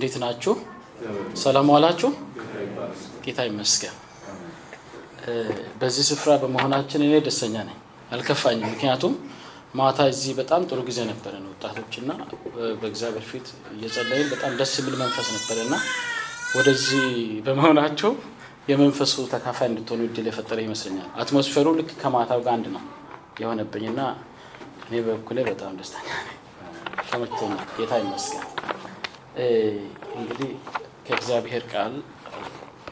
እንዴት ናችሁ? ሰላም ዋላችሁ? ጌታ ይመስገን። በዚህ ስፍራ በመሆናችን እኔ ደስተኛ ነኝ፣ አልከፋኝም። ምክንያቱም ማታ እዚህ በጣም ጥሩ ጊዜ ነበረን ወጣቶችና በእግዚአብሔር ፊት እየጸለይን በጣም ደስ የሚል መንፈስ ነበረና ወደዚህ በመሆናቸው የመንፈሱ ተካፋይ እንድትሆኑ እድል የፈጠረ ይመስለኛል። አትሞስፌሩ ልክ ከማታው ጋር አንድ ነው የሆነብኝና እኔ በበኩሌ በጣም ደስተኛ ተመችቶኛል። ጌታ ይመስገን። እንግዲህ ከእግዚአብሔር ቃል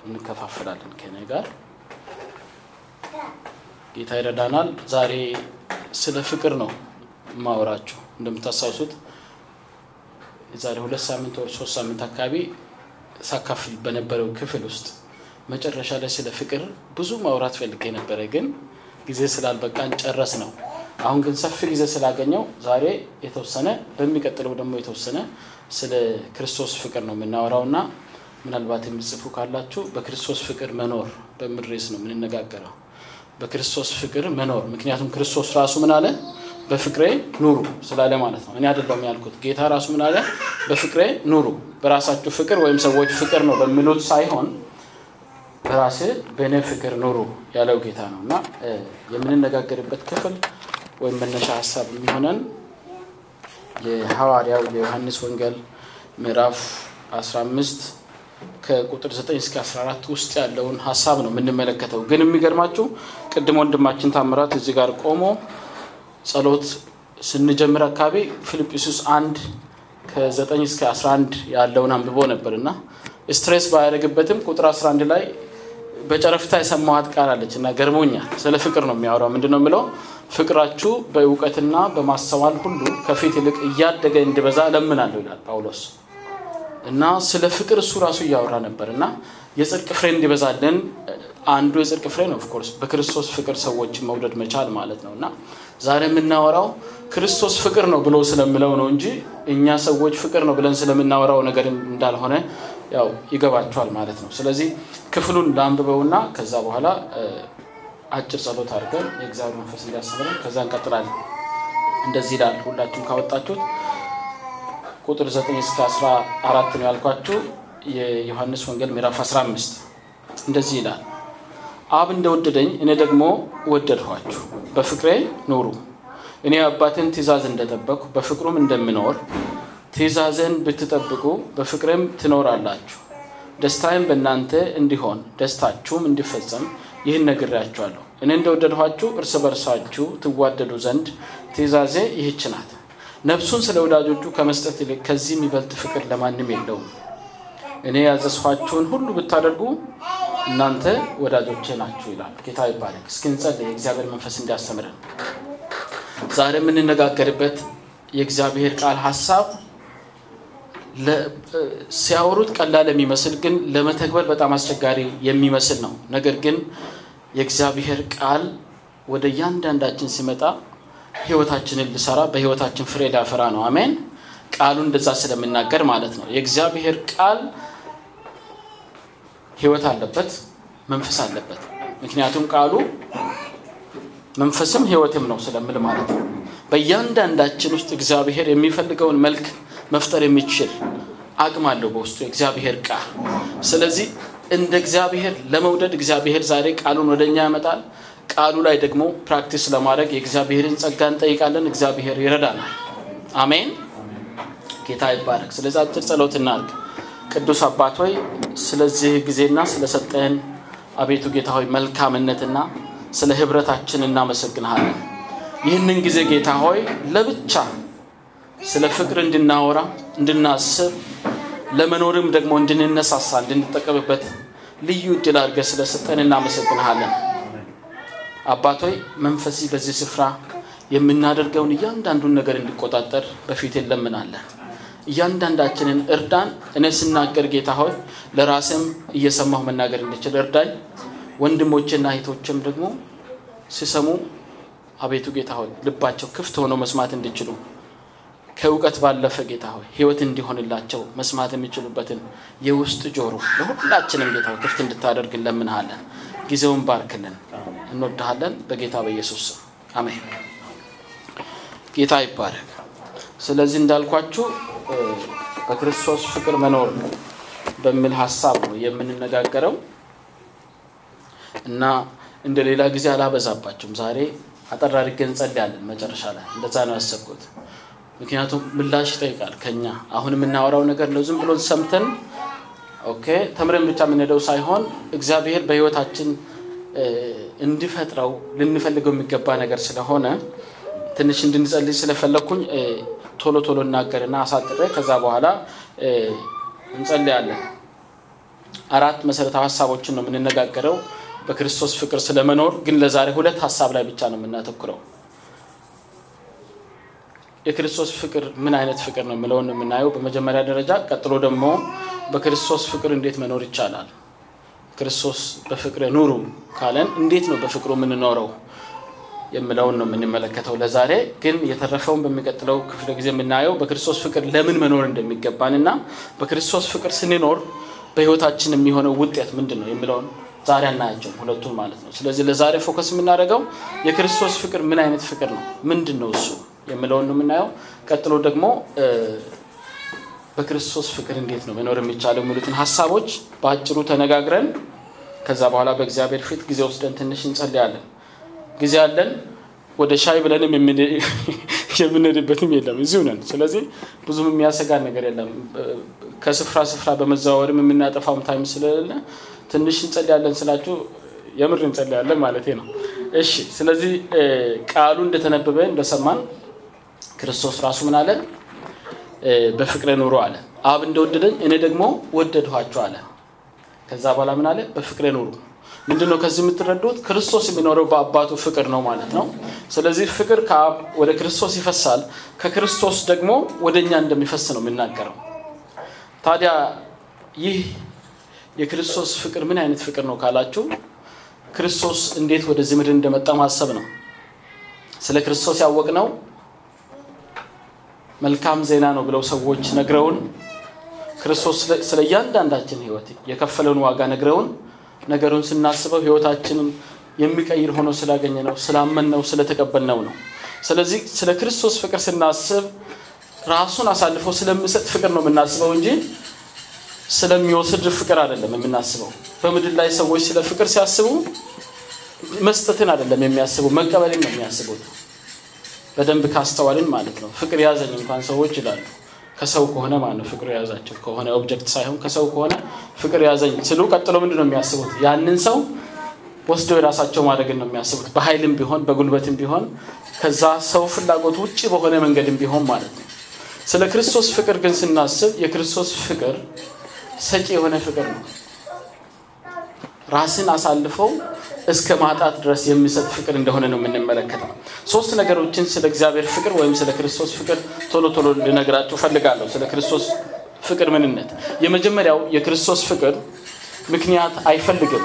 እንከፋፈላለን ከኔ ጋር ጌታ ይረዳናል። ዛሬ ስለ ፍቅር ነው ማወራችሁ። እንደምታስታውሱት የዛሬ ሁለት ሳምንት ወር ሶስት ሳምንት አካባቢ ሳካፍል በነበረው ክፍል ውስጥ መጨረሻ ላይ ስለ ፍቅር ብዙ ማውራት ፈልጌ ነበረ፣ ግን ጊዜ ስላልበቃን ጨረስ ነው። አሁን ግን ሰፊ ጊዜ ስላገኘው ዛሬ የተወሰነ በሚቀጥለው ደግሞ የተወሰነ ስለ ክርስቶስ ፍቅር ነው የምናወራው እና ምናልባት የሚጽፉ ካላችሁ በክርስቶስ ፍቅር መኖር በሚል ነው የምንነጋገረው። በክርስቶስ ፍቅር መኖር ምክንያቱም ክርስቶስ ራሱ ምን አለ? በፍቅሬ ኑሩ ስላለ ማለት ነው። እኔ አይደለም ያልኩት፣ ጌታ ራሱ ምን አለ? በፍቅሬ ኑሩ። በራሳችሁ ፍቅር ወይም ሰዎች ፍቅር ነው በሚሉት ሳይሆን በራስ በእኔ ፍቅር ኑሩ ያለው ጌታ ነው እና የምንነጋገርበት ክፍል ወይም መነሻ ሀሳብ የሚሆነን የሐዋርያው የዮሐንስ ወንጌል ምዕራፍ 15 ከቁጥር 9 እስከ 14 ውስጥ ያለውን ሀሳብ ነው የምንመለከተው። ግን የሚገርማችሁ ቅድም ወንድማችን ታምራት እዚህ ጋር ቆሞ ጸሎት ስንጀምር አካባቢ ፊልጵስዩስ አንድ ከ9 እስከ 11 ያለውን አንብቦ ነበር እና stress ባያደርግበትም ቁጥር 11 ላይ በጨረፍታ የሰማኋት ቃል አለች እና ገርሞኛል። ስለ ፍቅር ነው የሚያወራው። ምንድን ነው የሚለው? ፍቅራችሁ በእውቀትና በማስተዋል ሁሉ ከፊት ይልቅ እያደገ እንዲበዛ እለምናለሁ ይላል ጳውሎስ። እና ስለ ፍቅር እሱ ራሱ እያወራ ነበር እና የጽድቅ ፍሬ እንዲበዛልን አንዱ የጽድቅ ፍሬ ነው of course በክርስቶስ ፍቅር ሰዎችን መውደድ መቻል ማለት ነው እና ዛሬ የምናወራው ክርስቶስ ፍቅር ነው ብሎ ስለምለው ነው እንጂ እኛ ሰዎች ፍቅር ነው ብለን ስለምናወራው ነገር እንዳልሆነ ያው ይገባቸዋል ማለት ነው። ስለዚህ ክፍሉን ለአንብበውና ከዛ በኋላ አጭር ጸሎት አድርገን የእግዚአብሔር መንፈስ እንዲያስተምረን ከዛ እንቀጥላለን። እንደዚህ ይላል። ሁላችሁም ካወጣችሁት ቁጥር 9 እስከ 14 ነው ያልኳችሁ የዮሐንስ ወንጌል ምዕራፍ 15 እንደዚህ ይላል። አብ እንደወደደኝ እኔ ደግሞ ወደድኋችሁ፣ በፍቅሬ ኑሩ። እኔ አባትን ትእዛዝ እንደጠበቅሁ በፍቅሩም እንደምኖር ትእዛዝን ብትጠብቁ በፍቅሬም ትኖራላችሁ። ደስታዬም በእናንተ እንዲሆን ደስታችሁም እንዲፈጸም ይህን ነግሬያችኋለሁ። እኔ እንደወደድኋችሁ እርስ በርሳችሁ ትዋደዱ ዘንድ ትእዛዜ ይህች ናት። ነፍሱን ስለ ወዳጆቹ ከመስጠት ይልቅ ከዚህ የሚበልጥ ፍቅር ለማንም የለውም። እኔ ያዘዝኋችሁን ሁሉ ብታደርጉ እናንተ ወዳጆቼ ናችሁ ይላል። ጌታ ይባረክ። እስኪ የእግዚአብሔር መንፈስ እንዲያስተምረን። ዛሬ የምንነጋገርበት የእግዚአብሔር ቃል ሀሳብ ሲያወሩት ቀላል የሚመስል ግን ለመተግበር በጣም አስቸጋሪ የሚመስል ነው። ነገር ግን የእግዚአብሔር ቃል ወደ እያንዳንዳችን ሲመጣ ህይወታችንን ሊሰራ በህይወታችን ፍሬ ሊያፈራ ነው። አሜን። ቃሉ እንደዛ ስለምናገር ማለት ነው። የእግዚአብሔር ቃል ህይወት አለበት፣ መንፈስ አለበት። ምክንያቱም ቃሉ መንፈስም ህይወትም ነው ስለምል ማለት ነው። በእያንዳንዳችን ውስጥ እግዚአብሔር የሚፈልገውን መልክ መፍጠር የሚችል አቅም አለው በውስጡ የእግዚአብሔር ቃል። ስለዚህ እንደ እግዚአብሔር ለመውደድ እግዚአብሔር ዛሬ ቃሉን ወደኛ ያመጣል። ቃሉ ላይ ደግሞ practice ለማድረግ የእግዚአብሔርን ጸጋ እንጠይቃለን። እግዚአብሔር ይረዳናል። አሜን። ጌታ ይባረክ። ስለዚህ አጭር ጸሎት እናድርግ። ቅዱስ አባት ሆይ ስለዚህ ጊዜና ስለሰጠህን አቤቱ ጌታ ሆይ መልካምነትና ስለ ህብረታችን እናመሰግንሃለን። ይህንን ጊዜ ጌታ ሆይ ለብቻ ስለ ፍቅር እንድናወራ እንድናስብ ለመኖርም ደግሞ እንድንነሳሳ እንድንጠቀምበት ልዩ እድል አድርገህ ስለሰጠን እናመሰግንሃለን። አባቶይ መንፈሲ በዚህ ስፍራ የምናደርገውን እያንዳንዱን ነገር እንዲቆጣጠር በፊት እንለምናለን። እያንዳንዳችንን እርዳን። እኔ ስናገር ጌታ ሆይ ለራሴም እየሰማሁ መናገር እንድችል እርዳኝ። ወንድሞቼና እህቶችም ደግሞ ሲሰሙ አቤቱ ጌታ ሆይ ልባቸው ክፍት ሆነው መስማት እንዲችሉ ከእውቀት ባለፈ ጌታ ሆይ ህይወት እንዲሆንላቸው መስማት የሚችሉበትን የውስጥ ጆሮ ለሁላችንም ጌታ ሆይ ክፍት እንድታደርግ እንለምንሃለን። ጊዜውን ባርክልን። እንወድሃለን በጌታ በኢየሱስ ስም አሜን። ጌታ ይባረክ። ስለዚህ እንዳልኳችሁ በክርስቶስ ፍቅር መኖር በሚል ሀሳብ ነው የምንነጋገረው እና እንደ ሌላ ጊዜ አላበዛባቸውም። ዛሬ አጠር አድርጌ እንጸልያለን መጨረሻ ላይ እንደዛ ነው ያሰብኩት። ምክንያቱም ምላሽ ይጠይቃል ከኛ አሁን የምናወራው ነገር ነው ዝም ብሎ ሰምተን okay ተምረን ብቻ የምንሄደው ሳይሆን እግዚአብሔር በህይወታችን እንዲፈጥረው ልንፈልገው የሚገባ ነገር ስለሆነ ትንሽ እንድንጸልይ ስለፈለግኩኝ ቶሎ ቶሎ እናገርና አሳጥሬ ከዛ በኋላ እንጸልያለን። አራት መሰረታዊ ሀሳቦችን ነው የምንነጋገረው በክርስቶስ ፍቅር ስለመኖር። ግን ለዛሬ ሁለት ሀሳብ ላይ ብቻ ነው የምናተኩረው። የክርስቶስ ፍቅር ምን አይነት ፍቅር ነው የምለውን የምናየው በመጀመሪያ ደረጃ። ቀጥሎ ደግሞ በክርስቶስ ፍቅር እንዴት መኖር ይቻላል፣ ክርስቶስ በፍቅር ኑሩ ካለን እንዴት ነው በፍቅሩ የምንኖረው የምለውን ነው የምንመለከተው ለዛሬ። ግን የተረፈውን በሚቀጥለው ክፍለ ጊዜ የምናየው በክርስቶስ ፍቅር ለምን መኖር እንደሚገባን እና በክርስቶስ ፍቅር ስንኖር በህይወታችን የሚሆነው ውጤት ምንድን ነው የሚለውን ዛሬ አናያቸው ሁለቱን ማለት ነው። ስለዚህ ለዛሬ focus የምናደርገው የክርስቶስ ፍቅር ምን አይነት ፍቅር ነው፣ ምንድን ነው እሱ የምለውን የምናየው። ቀጥሎ ደግሞ በክርስቶስ ፍቅር እንዴት ነው መኖር የሚቻለው የሚሉትን ሀሳቦች በአጭሩ ተነጋግረን ከዛ በኋላ በእግዚአብሔር ፊት ጊዜ ወስደን ትንሽ እንጸልያለን። ጊዜ አለን። ወደ ሻይ ብለንም የምንሄድበትም የለም፣ እዚሁ ነን። ስለዚህ ብዙም የሚያሰጋን ነገር የለም። ከስፍራ ስፍራ በመዘዋወርም የምናጠፋውም ታይም ስለሌለ ትንሽ እንጸልያለን ስላችሁ የምር እንጸልያለን ማለት ነው። እሺ፣ ስለዚህ ቃሉ እንደተነበበ እንደሰማን ክርስቶስ ራሱ ምን አለ? በፍቅረ ኑሮ አለ። አብ እንደወደደኝ እኔ ደግሞ ወደድኋቸው አለ። ከዛ በኋላ ምን አለ? በፍቅረ ኑሩ። ምንድን ነው ከዚህ የምትረዱት? ክርስቶስ የሚኖረው በአባቱ ፍቅር ነው ማለት ነው። ስለዚህ ፍቅር ከአብ ወደ ክርስቶስ ይፈሳል፣ ከክርስቶስ ደግሞ ወደ እኛ እንደሚፈስ ነው የሚናገረው። ታዲያ ይህ የክርስቶስ ፍቅር ምን አይነት ፍቅር ነው ካላችሁ፣ ክርስቶስ እንዴት ወደዚህ ምድር እንደመጣ ማሰብ ነው። ስለ ክርስቶስ ያወቅነው መልካም ዜና ነው ብለው ሰዎች ነግረውን ክርስቶስ ስለ እያንዳንዳችን ሕይወት የከፈለውን ዋጋ ነግረውን ነገሩን ስናስበው ሕይወታችንን የሚቀይር ሆኖ ስላገኘ ነው ስላመንነው ስለተቀበልነው ነው። ስለዚህ ስለ ክርስቶስ ፍቅር ስናስብ ራሱን አሳልፎ ስለሚሰጥ ፍቅር ነው የምናስበው እንጂ ስለሚወስድ ፍቅር አይደለም የምናስበው። በምድር ላይ ሰዎች ስለ ፍቅር ሲያስቡ መስጠትን አይደለም የሚያስቡ መቀበልን ነው የሚያስቡት። በደንብ ካስተዋልን ማለት ነው። ፍቅር ያዘኝ እንኳን ሰዎች ይላሉ። ከሰው ከሆነ ማለት ፍቅር የያዛቸው ከሆነ ኦብጀክት ሳይሆን ከሰው ከሆነ ፍቅር ያዘኝ ስሉ ቀጥሎ ምንድን ነው የሚያስቡት? ያንን ሰው ወስደው የራሳቸው ማድረግን ነው የሚያስቡት። በኃይልም ቢሆን በጉልበትም ቢሆን ከዛ ሰው ፍላጎት ውጭ በሆነ መንገድም ቢሆን ማለት ነው። ስለ ክርስቶስ ፍቅር ግን ስናስብ የክርስቶስ ፍቅር ሰጪ የሆነ ፍቅር ነው። ራስን አሳልፈው እስከ ማጣት ድረስ የሚሰጥ ፍቅር እንደሆነ ነው የምንመለከተው። ሶስት ነገሮችን ስለ እግዚአብሔር ፍቅር ወይም ስለ ክርስቶስ ፍቅር ቶሎ ቶሎ ልነግራችሁ ፈልጋለሁ። ስለ ክርስቶስ ፍቅር ምንነት፣ የመጀመሪያው የክርስቶስ ፍቅር ምክንያት አይፈልግም።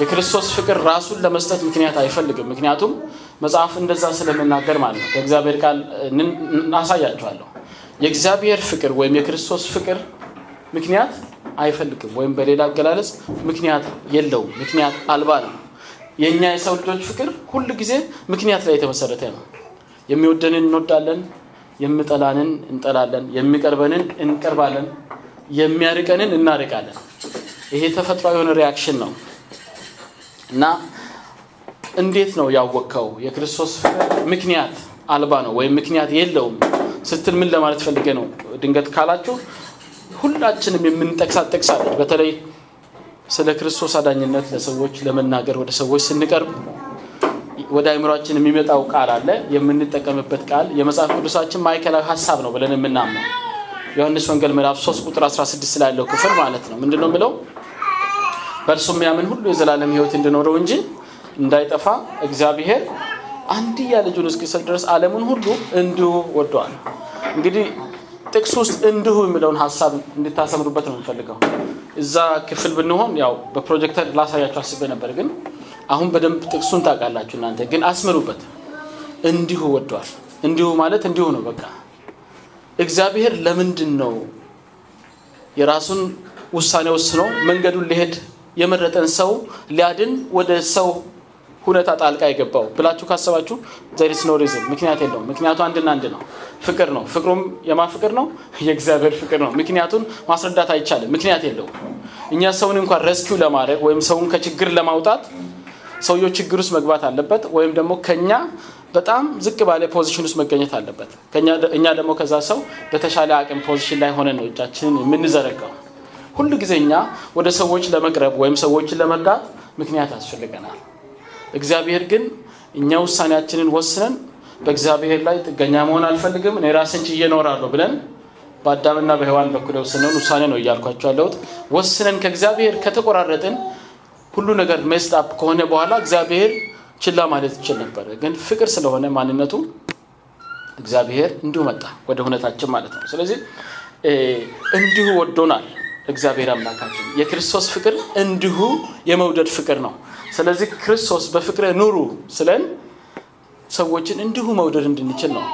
የክርስቶስ ፍቅር ራሱን ለመስጠት ምክንያት አይፈልግም። ምክንያቱም መጽሐፍ እንደዛ ስለምናገር ማለት ነው። ከእግዚአብሔር ቃል እናሳያችኋለሁ። የእግዚአብሔር ፍቅር ወይም የክርስቶስ ፍቅር ምክንያት አይፈልግም፣ ወይም በሌላ አገላለጽ ምክንያት የለውም። ምክንያት አልባ ነው። የእኛ የሰው ልጆች ፍቅር ሁል ጊዜ ምክንያት ላይ የተመሰረተ ነው። የሚወደንን እንወዳለን፣ የሚጠላንን እንጠላለን፣ የሚቀርበንን እንቀርባለን፣ የሚያርቀንን እናርቃለን። ይሄ ተፈጥሯዊ የሆነ reaction ነው እና እንዴት ነው ያወቅከው? የክርስቶስ ፍቅር ምክንያት አልባ ነው ወይም ምክንያት የለውም ስትል ምን ለማለት ፈልገ ነው? ድንገት ካላችሁ ሁላችንም የምንጠቅሳት ጠቅሳለች። በተለይ ስለ ክርስቶስ አዳኝነት ለሰዎች ለመናገር ወደ ሰዎች ስንቀርብ ወደ አይምሯችን የሚመጣው ቃል አለ። የምንጠቀምበት ቃል የመጽሐፍ ቅዱሳችን ማዕከላዊ ሀሳብ ነው ብለን የምናምነው ዮሐንስ ወንጌል ምዕራፍ 3 ቁጥር 16 ላይ ያለው ክፍል ማለት ነው። ምንድን ነው የሚለው? በእርሱ የሚያምን ሁሉ የዘላለም ሕይወት እንዲኖረው እንጂ እንዳይጠፋ እግዚአብሔር አንድያ ልጁን እስኪሰጥ ድረስ ዓለሙን ሁሉ እንዲሁ ወደዋል። እንግዲህ ጥቅስ ውስጥ እንዲሁ የሚለውን ሀሳብ እንድታሰምሩበት ነው የምፈልገው። እዛ ክፍል ብንሆን ያው በፕሮጀክተር ላሳያችሁ አስቤ ነበር፣ ግን አሁን በደንብ ጥቅሱን ታውቃላችሁ እናንተ። ግን አስምሩበት። እንዲሁ ወደዋል። እንዲሁ ማለት እንዲሁ ነው። በቃ እግዚአብሔር ለምንድን ነው የራሱን ውሳኔ ወስኖ መንገዱን ሊሄድ የመረጠን ሰው ሊያድን ወደ ሰው ሁኔታ ጣልቃ የገባው ብላችሁ ካሰባችሁ there is no reason ምክንያት የለውም። ምክንያቱ አንድና አንድ ነው፣ ፍቅር ነው። ፍቅሩም የማን ፍቅር ነው? የእግዚአብሔር ፍቅር ነው። ምክንያቱን ማስረዳት አይቻልም፣ ምክንያት የለውም። እኛ ሰውን እንኳን rescue ለማድረግ ወይም ሰውን ከችግር ለማውጣት ሰውየው ችግር ውስጥ መግባት አለበት፣ ወይም ደግሞ ከኛ በጣም ዝቅ ባለ position ውስጥ መገኘት አለበት። እኛ ደግሞ ከዛ ሰው በተሻለ አቅም position ላይ ሆነን ነው እጃችንን የምንዘረጋው። ሁሉ ጊዜ እኛ ወደ ሰዎች ለመቅረብ ወይም ሰዎችን ለመርዳት ምክንያት ያስፈልገናል። እግዚአብሔር ግን እኛ ውሳኔያችንን ወስነን በእግዚአብሔር ላይ ጥገኛ መሆን አልፈልግም እኔ ራሴን ችዬ ብለን በአዳምና በሔዋን በኩል የወሰነውን ውሳኔ ነው እያልኳቸው ያለሁት። ወስነን ከእግዚአብሔር ከተቆራረጥን ሁሉ ነገር up ከሆነ በኋላ እግዚአብሔር ችላ ማለት ይችል ነበር። ግን ፍቅር ስለሆነ ማንነቱ እግዚአብሔር እንዲሁ መጣ ወደ እውነታችን ማለት ነው። ስለዚህ እንዲሁ ወዶናል እግዚአብሔር አምላካችን። የክርስቶስ ፍቅር እንዲሁ የመውደድ ፍቅር ነው። ስለዚህ ክርስቶስ በፍቅር ኑሩ ስለን ሰዎችን እንዲሁ መውደድ እንድንችል ነው።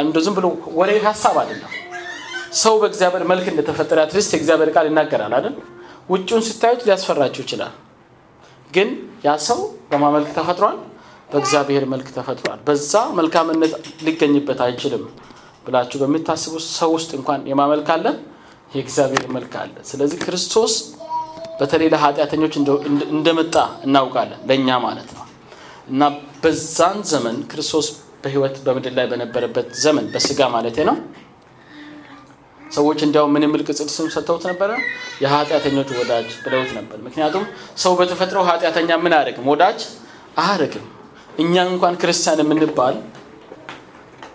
እንደ ዝም ብሎ ወሬ ሀሳብ አይደለም። ሰው በእግዚአብሔር መልክ እንደተፈጠረ at least የእግዚአብሔር ቃል ይናገራል አይደል? ውጭውን ስታዩት ሊያስፈራችሁ ይችላል። ግን ያ ሰው በማመልክ ተፈጥሯል፣ በእግዚአብሔር መልክ ተፈጥሯል። በዛ መልካምነት ሊገኝበት አይችልም ብላችሁ በምታስቡ ሰው ውስጥ እንኳን የማመልክ አለ፣ የእግዚአብሔር መልክ አለ። ስለዚህ ክርስቶስ በተለይ ለኃጢአተኞች እንደመጣ እናውቃለን፣ ለእኛ ማለት ነው። እና በዛን ዘመን ክርስቶስ በሕይወት በምድር ላይ በነበረበት ዘመን በስጋ ማለት ነው ሰዎች እንዲያውም ምን የሚል ቅጽል ስም ሰጥተውት ነበረ? የኃጢአተኞች ወዳጅ ብለውት ነበር። ምክንያቱም ሰው በተፈጥሮ ኃጢአተኛ ምን አያደርግም? ወዳጅ አያደርግም። እኛ እንኳን ክርስቲያን የምንባል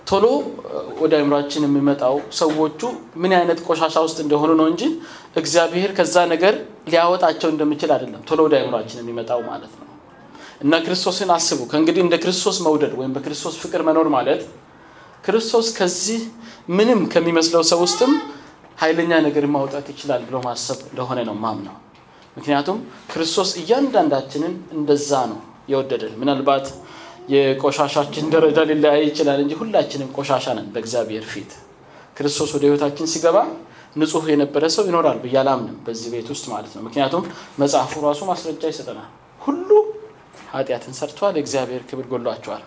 ቶሎ ወደ አእምሯችን የሚመጣው ሰዎቹ ምን አይነት ቆሻሻ ውስጥ እንደሆኑ ነው እንጂ እግዚአብሔር ከዛ ነገር ሊያወጣቸው እንደሚችል አይደለም ቶሎ ወደ አእምሯችን የሚመጣው ማለት ነው። እና ክርስቶስን አስቡ። ከእንግዲህ እንደ ክርስቶስ መውደድ ወይም በክርስቶስ ፍቅር መኖር ማለት ክርስቶስ ከዚህ ምንም ከሚመስለው ሰው ውስጥም ኃይለኛ ነገር ማውጣት ይችላል ብሎ ማሰብ እንደሆነ ነው ማምነው። ምክንያቱም ክርስቶስ እያንዳንዳችንን እንደዛ ነው የወደደን። ምናልባት የቆሻሻችን ደረጃ ሊለያይ ይችላል እንጂ ሁላችንም ቆሻሻ ነን በእግዚአብሔር ፊት። ክርስቶስ ወደ ሕይወታችን ሲገባ ንጹሕ የነበረ ሰው ይኖራል ብዬ አላምንም በዚህ ቤት ውስጥ ማለት ነው። ምክንያቱም መጽሐፉ ራሱ ማስረጃ ይሰጠናል። ሁሉ ኃጢአትን ሰርተዋል፣ የእግዚአብሔር ክብር ጎሏቸዋል።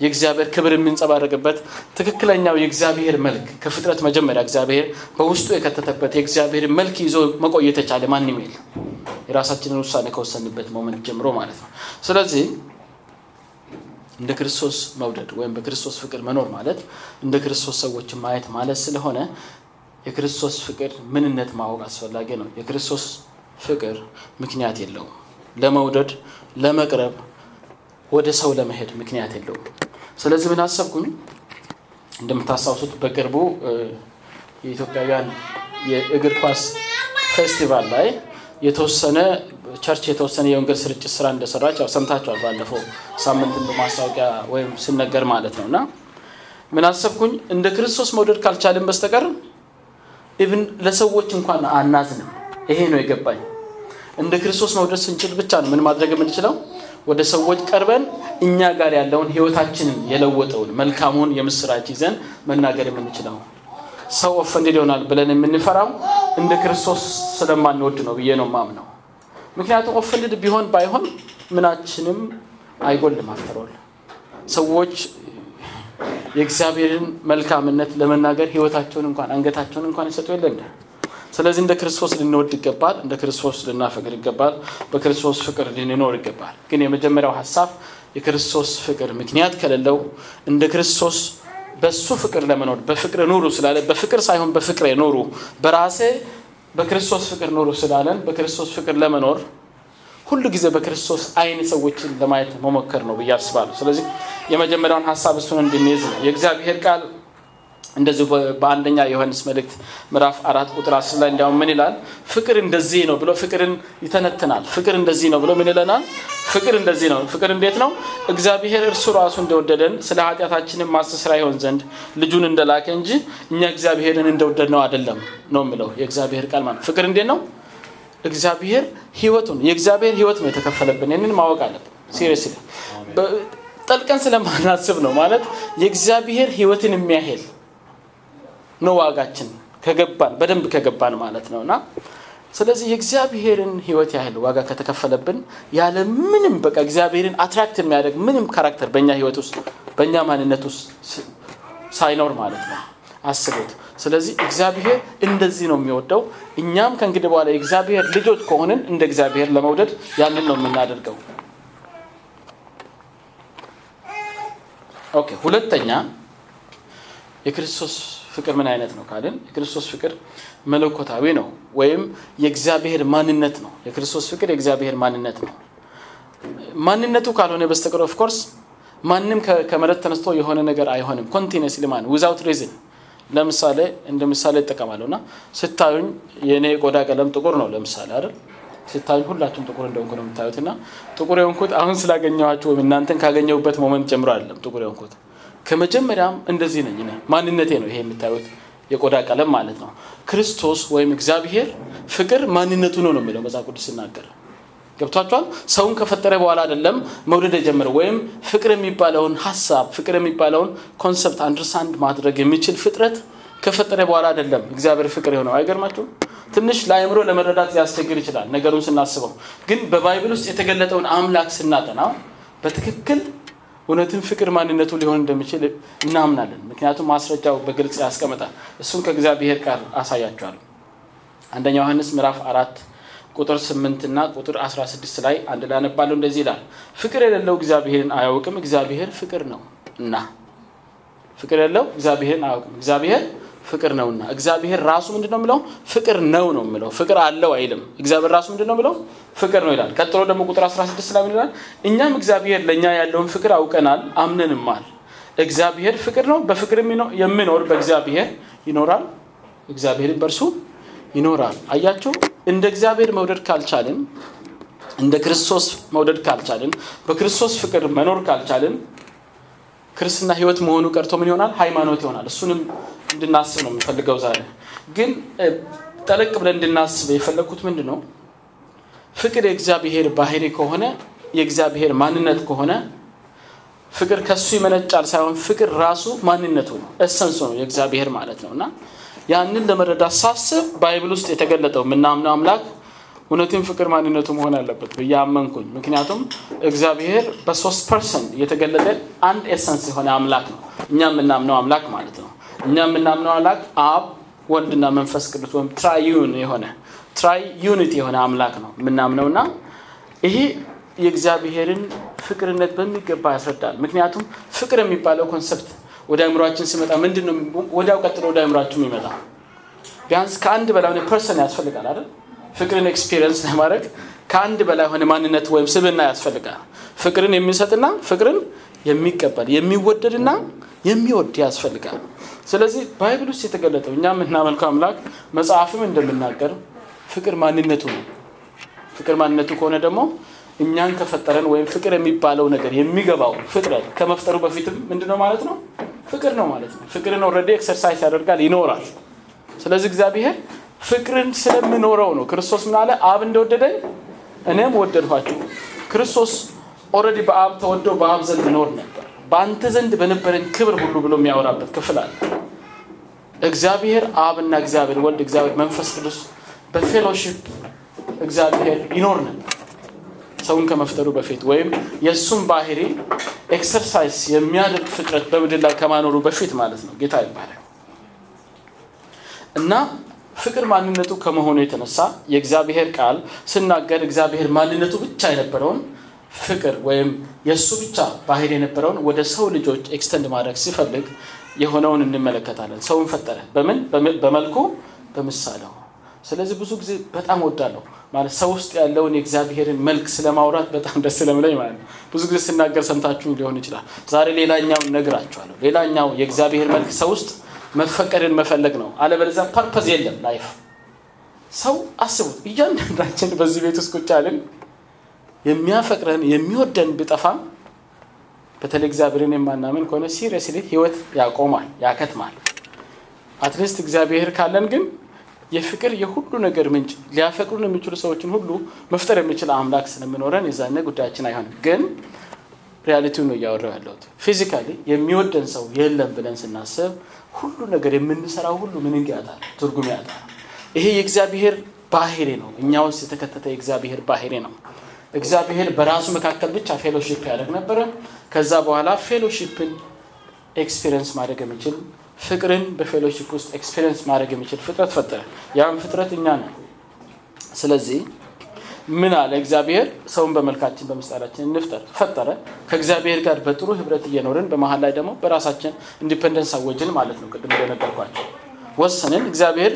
የእግዚአብሔር ክብር የሚንጸባረቅበት ትክክለኛው የእግዚአብሔር መልክ ከፍጥረት መጀመሪያ እግዚአብሔር በውስጡ የከተተበት የእግዚአብሔር መልክ ይዞ መቆየት የቻለ ማንም የለም። የራሳችንን ውሳኔ ከወሰንበት moment ጀምሮ ማለት ነው። ስለዚህ እንደ ክርስቶስ መውደድ ወይም በክርስቶስ ፍቅር መኖር ማለት እንደ ክርስቶስ ሰዎችን ማየት ማለት ስለሆነ የክርስቶስ ፍቅር ምንነት ማወቅ አስፈላጊ ነው። የክርስቶስ ፍቅር ምክንያት የለውም። ለመውደድ ለመቅረብ ወደ ሰው ለመሄድ ምክንያት የለውም። ስለዚህ ምን አሰብኩኝ፣ እንደምታስታውሱት በቅርቡ የኢትዮጵያውያን የእግር ኳስ ፌስቲቫል ላይ የተወሰነ church የተወሰነ የወንጌል ስርጭት ስራ እንደሰራች ያው ሰምታችኋል። ባለፈው ሳምንት ማስታወቂያ ወይም ሲነገር ማለት ነው። እና ምን አሰብኩኝ፣ እንደ ክርስቶስ መውደድ ካልቻልን በስተቀር even ለሰዎች እንኳን አናዝንም። ይሄ ነው የገባኝ። እንደ ክርስቶስ መውደድ ስንችል ብቻ ነው ምን ማድረግ የምንችለው ወደ ሰዎች ቀርበን እኛ ጋር ያለውን ህይወታችንን የለወጠውን መልካሙን የምስራች ይዘን መናገር የምንችለው። ሰው offended ይሆናል ብለን የምንፈራው እንደ ክርስቶስ ስለማንወድ ነው ብዬ ነው ማምነው። ምክንያቱም offended ቢሆን ባይሆን ምናችንም አይጎልም። after all ሰዎች የእግዚአብሔርን መልካምነት ለመናገር ህይወታቸውን እንኳን አንገታቸውን እንኳን ይሰጡ የለ እንደ ስለዚህ እንደ ክርስቶስ ልንወድ ይገባል። እንደ ክርስቶስ ልናፈቅር ይገባል። በክርስቶስ ፍቅር ልንኖር ይገባል። ግን የመጀመሪያው ሀሳብ የክርስቶስ ፍቅር ምክንያት ከሌለው እንደ ክርስቶስ በሱ ፍቅር ለመኖር በፍቅር ኑሩ ስላለ በፍቅር ሳይሆን በፍቅር ኑሩ፣ በራሴ በክርስቶስ ፍቅር ኑሩ ስላለን በክርስቶስ ፍቅር ለመኖር ሁሉ ጊዜ በክርስቶስ አይን ሰዎችን ለማየት መሞከር ነው ብዬ አስባለሁ። ስለዚህ የመጀመሪያውን ሀሳብ እሱን እንድንይዝ ነው የእግዚአብሔር ቃል እንደዚሁ በአንደኛ ዮሐንስ መልእክት ምዕራፍ አራት ቁጥር አስር ላይ እንዲያውም ምን ይላል? ፍቅር እንደዚህ ነው ብሎ ፍቅርን ይተነትናል። ፍቅር እንደዚህ ነው ብሎ ምን ይለናል? ፍቅር እንደዚህ ነው። ፍቅር እንዴት ነው? እግዚአብሔር እርሱ ራሱ እንደወደደን ስለ ኃጢአታችንን ማስተስራ ይሆን ዘንድ ልጁን እንደላከ እንጂ እኛ እግዚአብሔርን እንደወደድ ነው አይደለም ነው የሚለው የእግዚአብሔር ቃል ማለት። ፍቅር እንዴት ነው? እግዚአብሔር ህይወቱን የእግዚአብሔር ህይወት ነው የተከፈለብን። ይህንን ማወቅ አለብን። seriously ጠልቀን ስለማናስብ ነው ማለት የእግዚአብሔር ህይወትን የሚያህል ነው ዋጋችን ከገባን በደንብ ከገባን ማለት ነው እና ስለዚህ የእግዚአብሔርን ህይወት ያህል ዋጋ ከተከፈለብን ያለ ምንም በቃ እግዚአብሔርን attract የሚያደርግ ምንም character በእኛ ህይወት ውስጥ በእኛ ማንነት ውስጥ ሳይኖር ማለት ነው። አስቡት። ስለዚህ እግዚአብሔር እንደዚህ ነው የሚወደው። እኛም ከእንግዲህ በኋላ የእግዚአብሔር ልጆች ከሆንን እንደ እግዚአብሔር ለመውደድ ያንን ነው የምናደርገው። okay ሁለተኛ የክርስቶስ ፍቅር ምን አይነት ነው ካልን የክርስቶስ ፍቅር መለኮታዊ ነው ወይም የእግዚአብሔር ማንነት ነው። የክርስቶስ ፍቅር የእግዚአብሔር ማንነት ነው። ማንነቱ ካልሆነ በስተቀር of course ማንም ከመሬት ተነስቶ የሆነ ነገር አይሆንም። ኮንቲኒስ ልማን without reason ለምሳሌ እንደ ምሳሌ ይጠቀማለሁ እና ስታዩኝ የእኔ የቆዳ ቀለም ጥቁር ነው ለምሳሌ አይደል? ስታዩኝ ሁላችሁም ጥቁር እንደሆንኩ ነው የምታዩት እና ጥቁር የሆንኩት አሁን ስላገኘኋችሁ ወይም እናንተን ካገኘሁበት moment ጀምሮ አይደለም ጥቁር የሆንኩት ከመጀመሪያም እንደዚህ ነኝ ማንነቴ ነው ይሄ የምታዩት የቆዳ ቀለም ማለት ነው። ክርስቶስ ወይም እግዚአብሔር ፍቅር ማንነቱ ነው ነው የሚለው መጽሐፍ ቅዱስ ሲናገር። ገብቷችኋል ሰውን ከፈጠረ በኋላ አይደለም መውደድ የጀመረው ወይም ፍቅር የሚባለውን ሀሳብ ፍቅር የሚባለውን concept understand ማድረግ የሚችል ፍጥረት ከፈጠረ በኋላ አይደለም እግዚአብሔር ፍቅር የሆነው። አይገርማችሁም? ትንሽ ለአእምሮ ለመረዳት ሊያስቸግር ይችላል ነገሩን ስናስበው። ግን በ Bible ውስጥ የተገለጠውን አምላክ ስናጠና በትክክል እውነትን ፍቅር ማንነቱ ሊሆን እንደሚችል እናምናለን። ምክንያቱም ማስረጃው በግልጽ ያስቀምጣል። እሱን ከእግዚአብሔር ቃል አሳያችኋለሁ አንደኛ ዮሐንስ ምዕራፍ አራት ቁጥር 8 እና ቁጥር 16 ላይ አንድ ላይ አነባለሁ እንደዚህ ይላል ፍቅር የሌለው እግዚአብሔርን አያውቅም እግዚአብሔር ፍቅር ነው እና ፍቅር የሌለው እግዚአብሔርን አያውቅም። እግዚአብሔር ፍቅር ነውና። እግዚአብሔር ራሱ ምንድን ነው የሚለው? ፍቅር ነው ነው የሚለው። ፍቅር አለው አይልም። እግዚአብሔር ራሱ ምንድን ነው የሚለው? ፍቅር ነው ይላል። ቀጥሎ ደግሞ ቁጥር 16 ላይ ይላል? እኛም እግዚአብሔር ለእኛ ያለውን ፍቅር አውቀናል አምነንማል። እግዚአብሔር ፍቅር ነው በፍቅር የሚኖር በእግዚአብሔር ይኖራል። እግዚአብሔርን በእርሱ ይኖራል። አያችሁ? እንደ እግዚአብሔር መውደድ ካልቻልን እንደ ክርስቶስ መውደድ ካልቻልን በክርስቶስ ፍቅር መኖር ካልቻልን ክርስትና ህይወት መሆኑ ቀርቶ ምን ይሆናል? ሃይማኖት ይሆናል። እሱንም እንድናስብ ነው የምፈልገው ዛሬ። ግን ጠለቅ ብለን እንድናስብ የፈለግኩት ምንድን ነው ፍቅር የእግዚአብሔር ባህሪ ከሆነ የእግዚአብሔር ማንነት ከሆነ ፍቅር ከሱ ይመነጫል ሳይሆን ፍቅር ራሱ ማንነቱ ነው እሰንሱ ነው የእግዚአብሔር ማለት ነው። እና ያንን ለመረዳት ሳስብ Bible ውስጥ የተገለጠው የምናምነው አምላክ እውነትን ፍቅር ማንነቱ መሆን አለበት ብዬ አመንኩኝ። ምክንያቱም እግዚአብሔር በሶስት person የተገለጠ አንድ essence የሆነ አምላክ ነው። እኛ የምናምነው አምላክ ማለት ነው እኛ የምናምነው አምላክ አብ ወልድና መንፈስ ቅዱስ ወይም triune የሆነ triune የሆነ አምላክ ነው የምናምነው እና ይሄ የእግዚአብሔርን ፍቅርነት በሚገባ ያስረዳል። ምክንያቱም ፍቅር የሚባለው concept ወደ አእምሯችን ሲመጣ ምንድን ነው ወዲያው ቀጥሎ ወደ አእምሯችን የሚመጣ ቢያንስ ከአንድ በላይ ሆነ person ያስፈልጋል አይደል? ፍቅርን experience ለማድረግ ከአንድ በላይ ሆነ ማንነት ወይም ስብዕና ያስፈልጋል። ፍቅርን የሚሰጥና ፍቅርን የሚቀበል የሚወደድና የሚወድ ያስፈልጋል ስለዚህ Bible ውስጥ የተገለጠው እኛ የምናመልከው አምላክ መጽሐፍም እንደምናገር ፍቅር ማንነቱ ነው። ፍቅር ማንነቱ ከሆነ ደግሞ እኛን ከፈጠረን ወይም ፍቅር የሚባለው ነገር የሚገባው ፍጥረት ከመፍጠሩ በፊትም ምንድነው ማለት ነው? ፍቅር ነው ማለት ነው። ፍቅርን already exercise ያደርጋል ይኖራል። ስለዚህ እግዚአብሔር ፍቅርን ስለምኖረው ነው። ክርስቶስ ምን አለ? አብ እንደወደደኝ እኔም ወደድኋችሁ። ክርስቶስ already በአብ ተወደው በአብ ዘንድ ኖር ነበር። በአንተ ዘንድ በነበረን ክብር ሁሉ ብሎ የሚያወራበት ክፍል አለ እግዚአብሔር አብና እግዚአብሔር ወልድ እግዚአብሔር መንፈስ ቅዱስ በ fellowship እግዚአብሔር ይኖር ነበር። ሰውን ከመፍጠሩ በፊት ወይም የእሱም ባህሪ exercise የሚያደርግ ፍጥረት በምድር ላይ ከማኖሩ በፊት ማለት ነው። ጌታ ይባላል። እና ፍቅር ማንነቱ ከመሆኑ የተነሳ የእግዚአብሔር ቃል ስናገር እግዚአብሔር ማንነቱ ብቻ የነበረውን ፍቅር ወይም የእሱ ብቻ ባህር የነበረውን ወደ ሰው ልጆች extend ማድረግ ሲፈልግ የሆነውን እንመለከታለን። ሰውን ፈጠረ። በምን? በመልኩ በምሳሌው። ስለዚህ ብዙ ጊዜ በጣም ወዳለሁ ማለት ሰው ውስጥ ያለውን የእግዚአብሔርን መልክ ስለማውራት በጣም ደስ ለምለኝ ማለት ነው። ብዙ ጊዜ ስናገር ሰምታችሁ ሊሆን ይችላል። ዛሬ ሌላኛውን ነግራችኋለሁ ሌላኛው የእግዚአብሔር መልክ ሰው ውስጥ መፈቀርን መፈለግ ነው። አለበለዚያ purpose የለም life። ሰው አስቡት እያንዳንዳችን በዚህ ቤት ውስጥ ቁጭ ያልን የሚያፈቅረን የሚወደን ብጠፋም በተለይ እግዚአብሔርን የማናምን ከሆነ seriously ህይወት ያቆማል ያከትማል at least እግዚአብሔር ካለን ግን የፍቅር የሁሉ ነገር ምንጭ ሊያፈቅሩን የሚችሉ ሰዎችን ሁሉ መፍጠር የሚችል አምላክ ስለምኖረን የዛነ ጉዳያችን አይሆንም ግን reality ውን ነው እያወራው ያለሁት physically የሚወደን ሰው የለም ብለን ስናስብ ሁሉ ነገር የምንሰራው ሁሉ ምንን ያጣል ትርጉም ያጣል ይሄ የእግዚአብሔር ባህሪ ነው። እኛ ውስጥ የተከተተ የእግዚአብሔር ባህሪ ነው። እግዚአብሔር በራሱ መካከል ብቻ fellowship ያደርግ ነበረ። ከዛ በኋላ fellowship ን experience ማድረግ የሚችል ፍቅርን በ fellowship ውስጥ experience ማድረግ የሚችል ፍጥረት ፈጠረ። ያም ፍጥረት እኛ ነን። ስለዚህ ምን አለ እግዚአብሔር? ሰውን በመልካችን በምሳሌያችን እንፍጠር ፈጠረ። ከእግዚአብሔር ጋር በጥሩ ህብረት እየኖርን በመሀል ላይ ደግሞ በራሳችን independence አወጅን ማለት ነው። ቅድም እንደነገርኳችሁ ወሰንን። እግዚአብሔር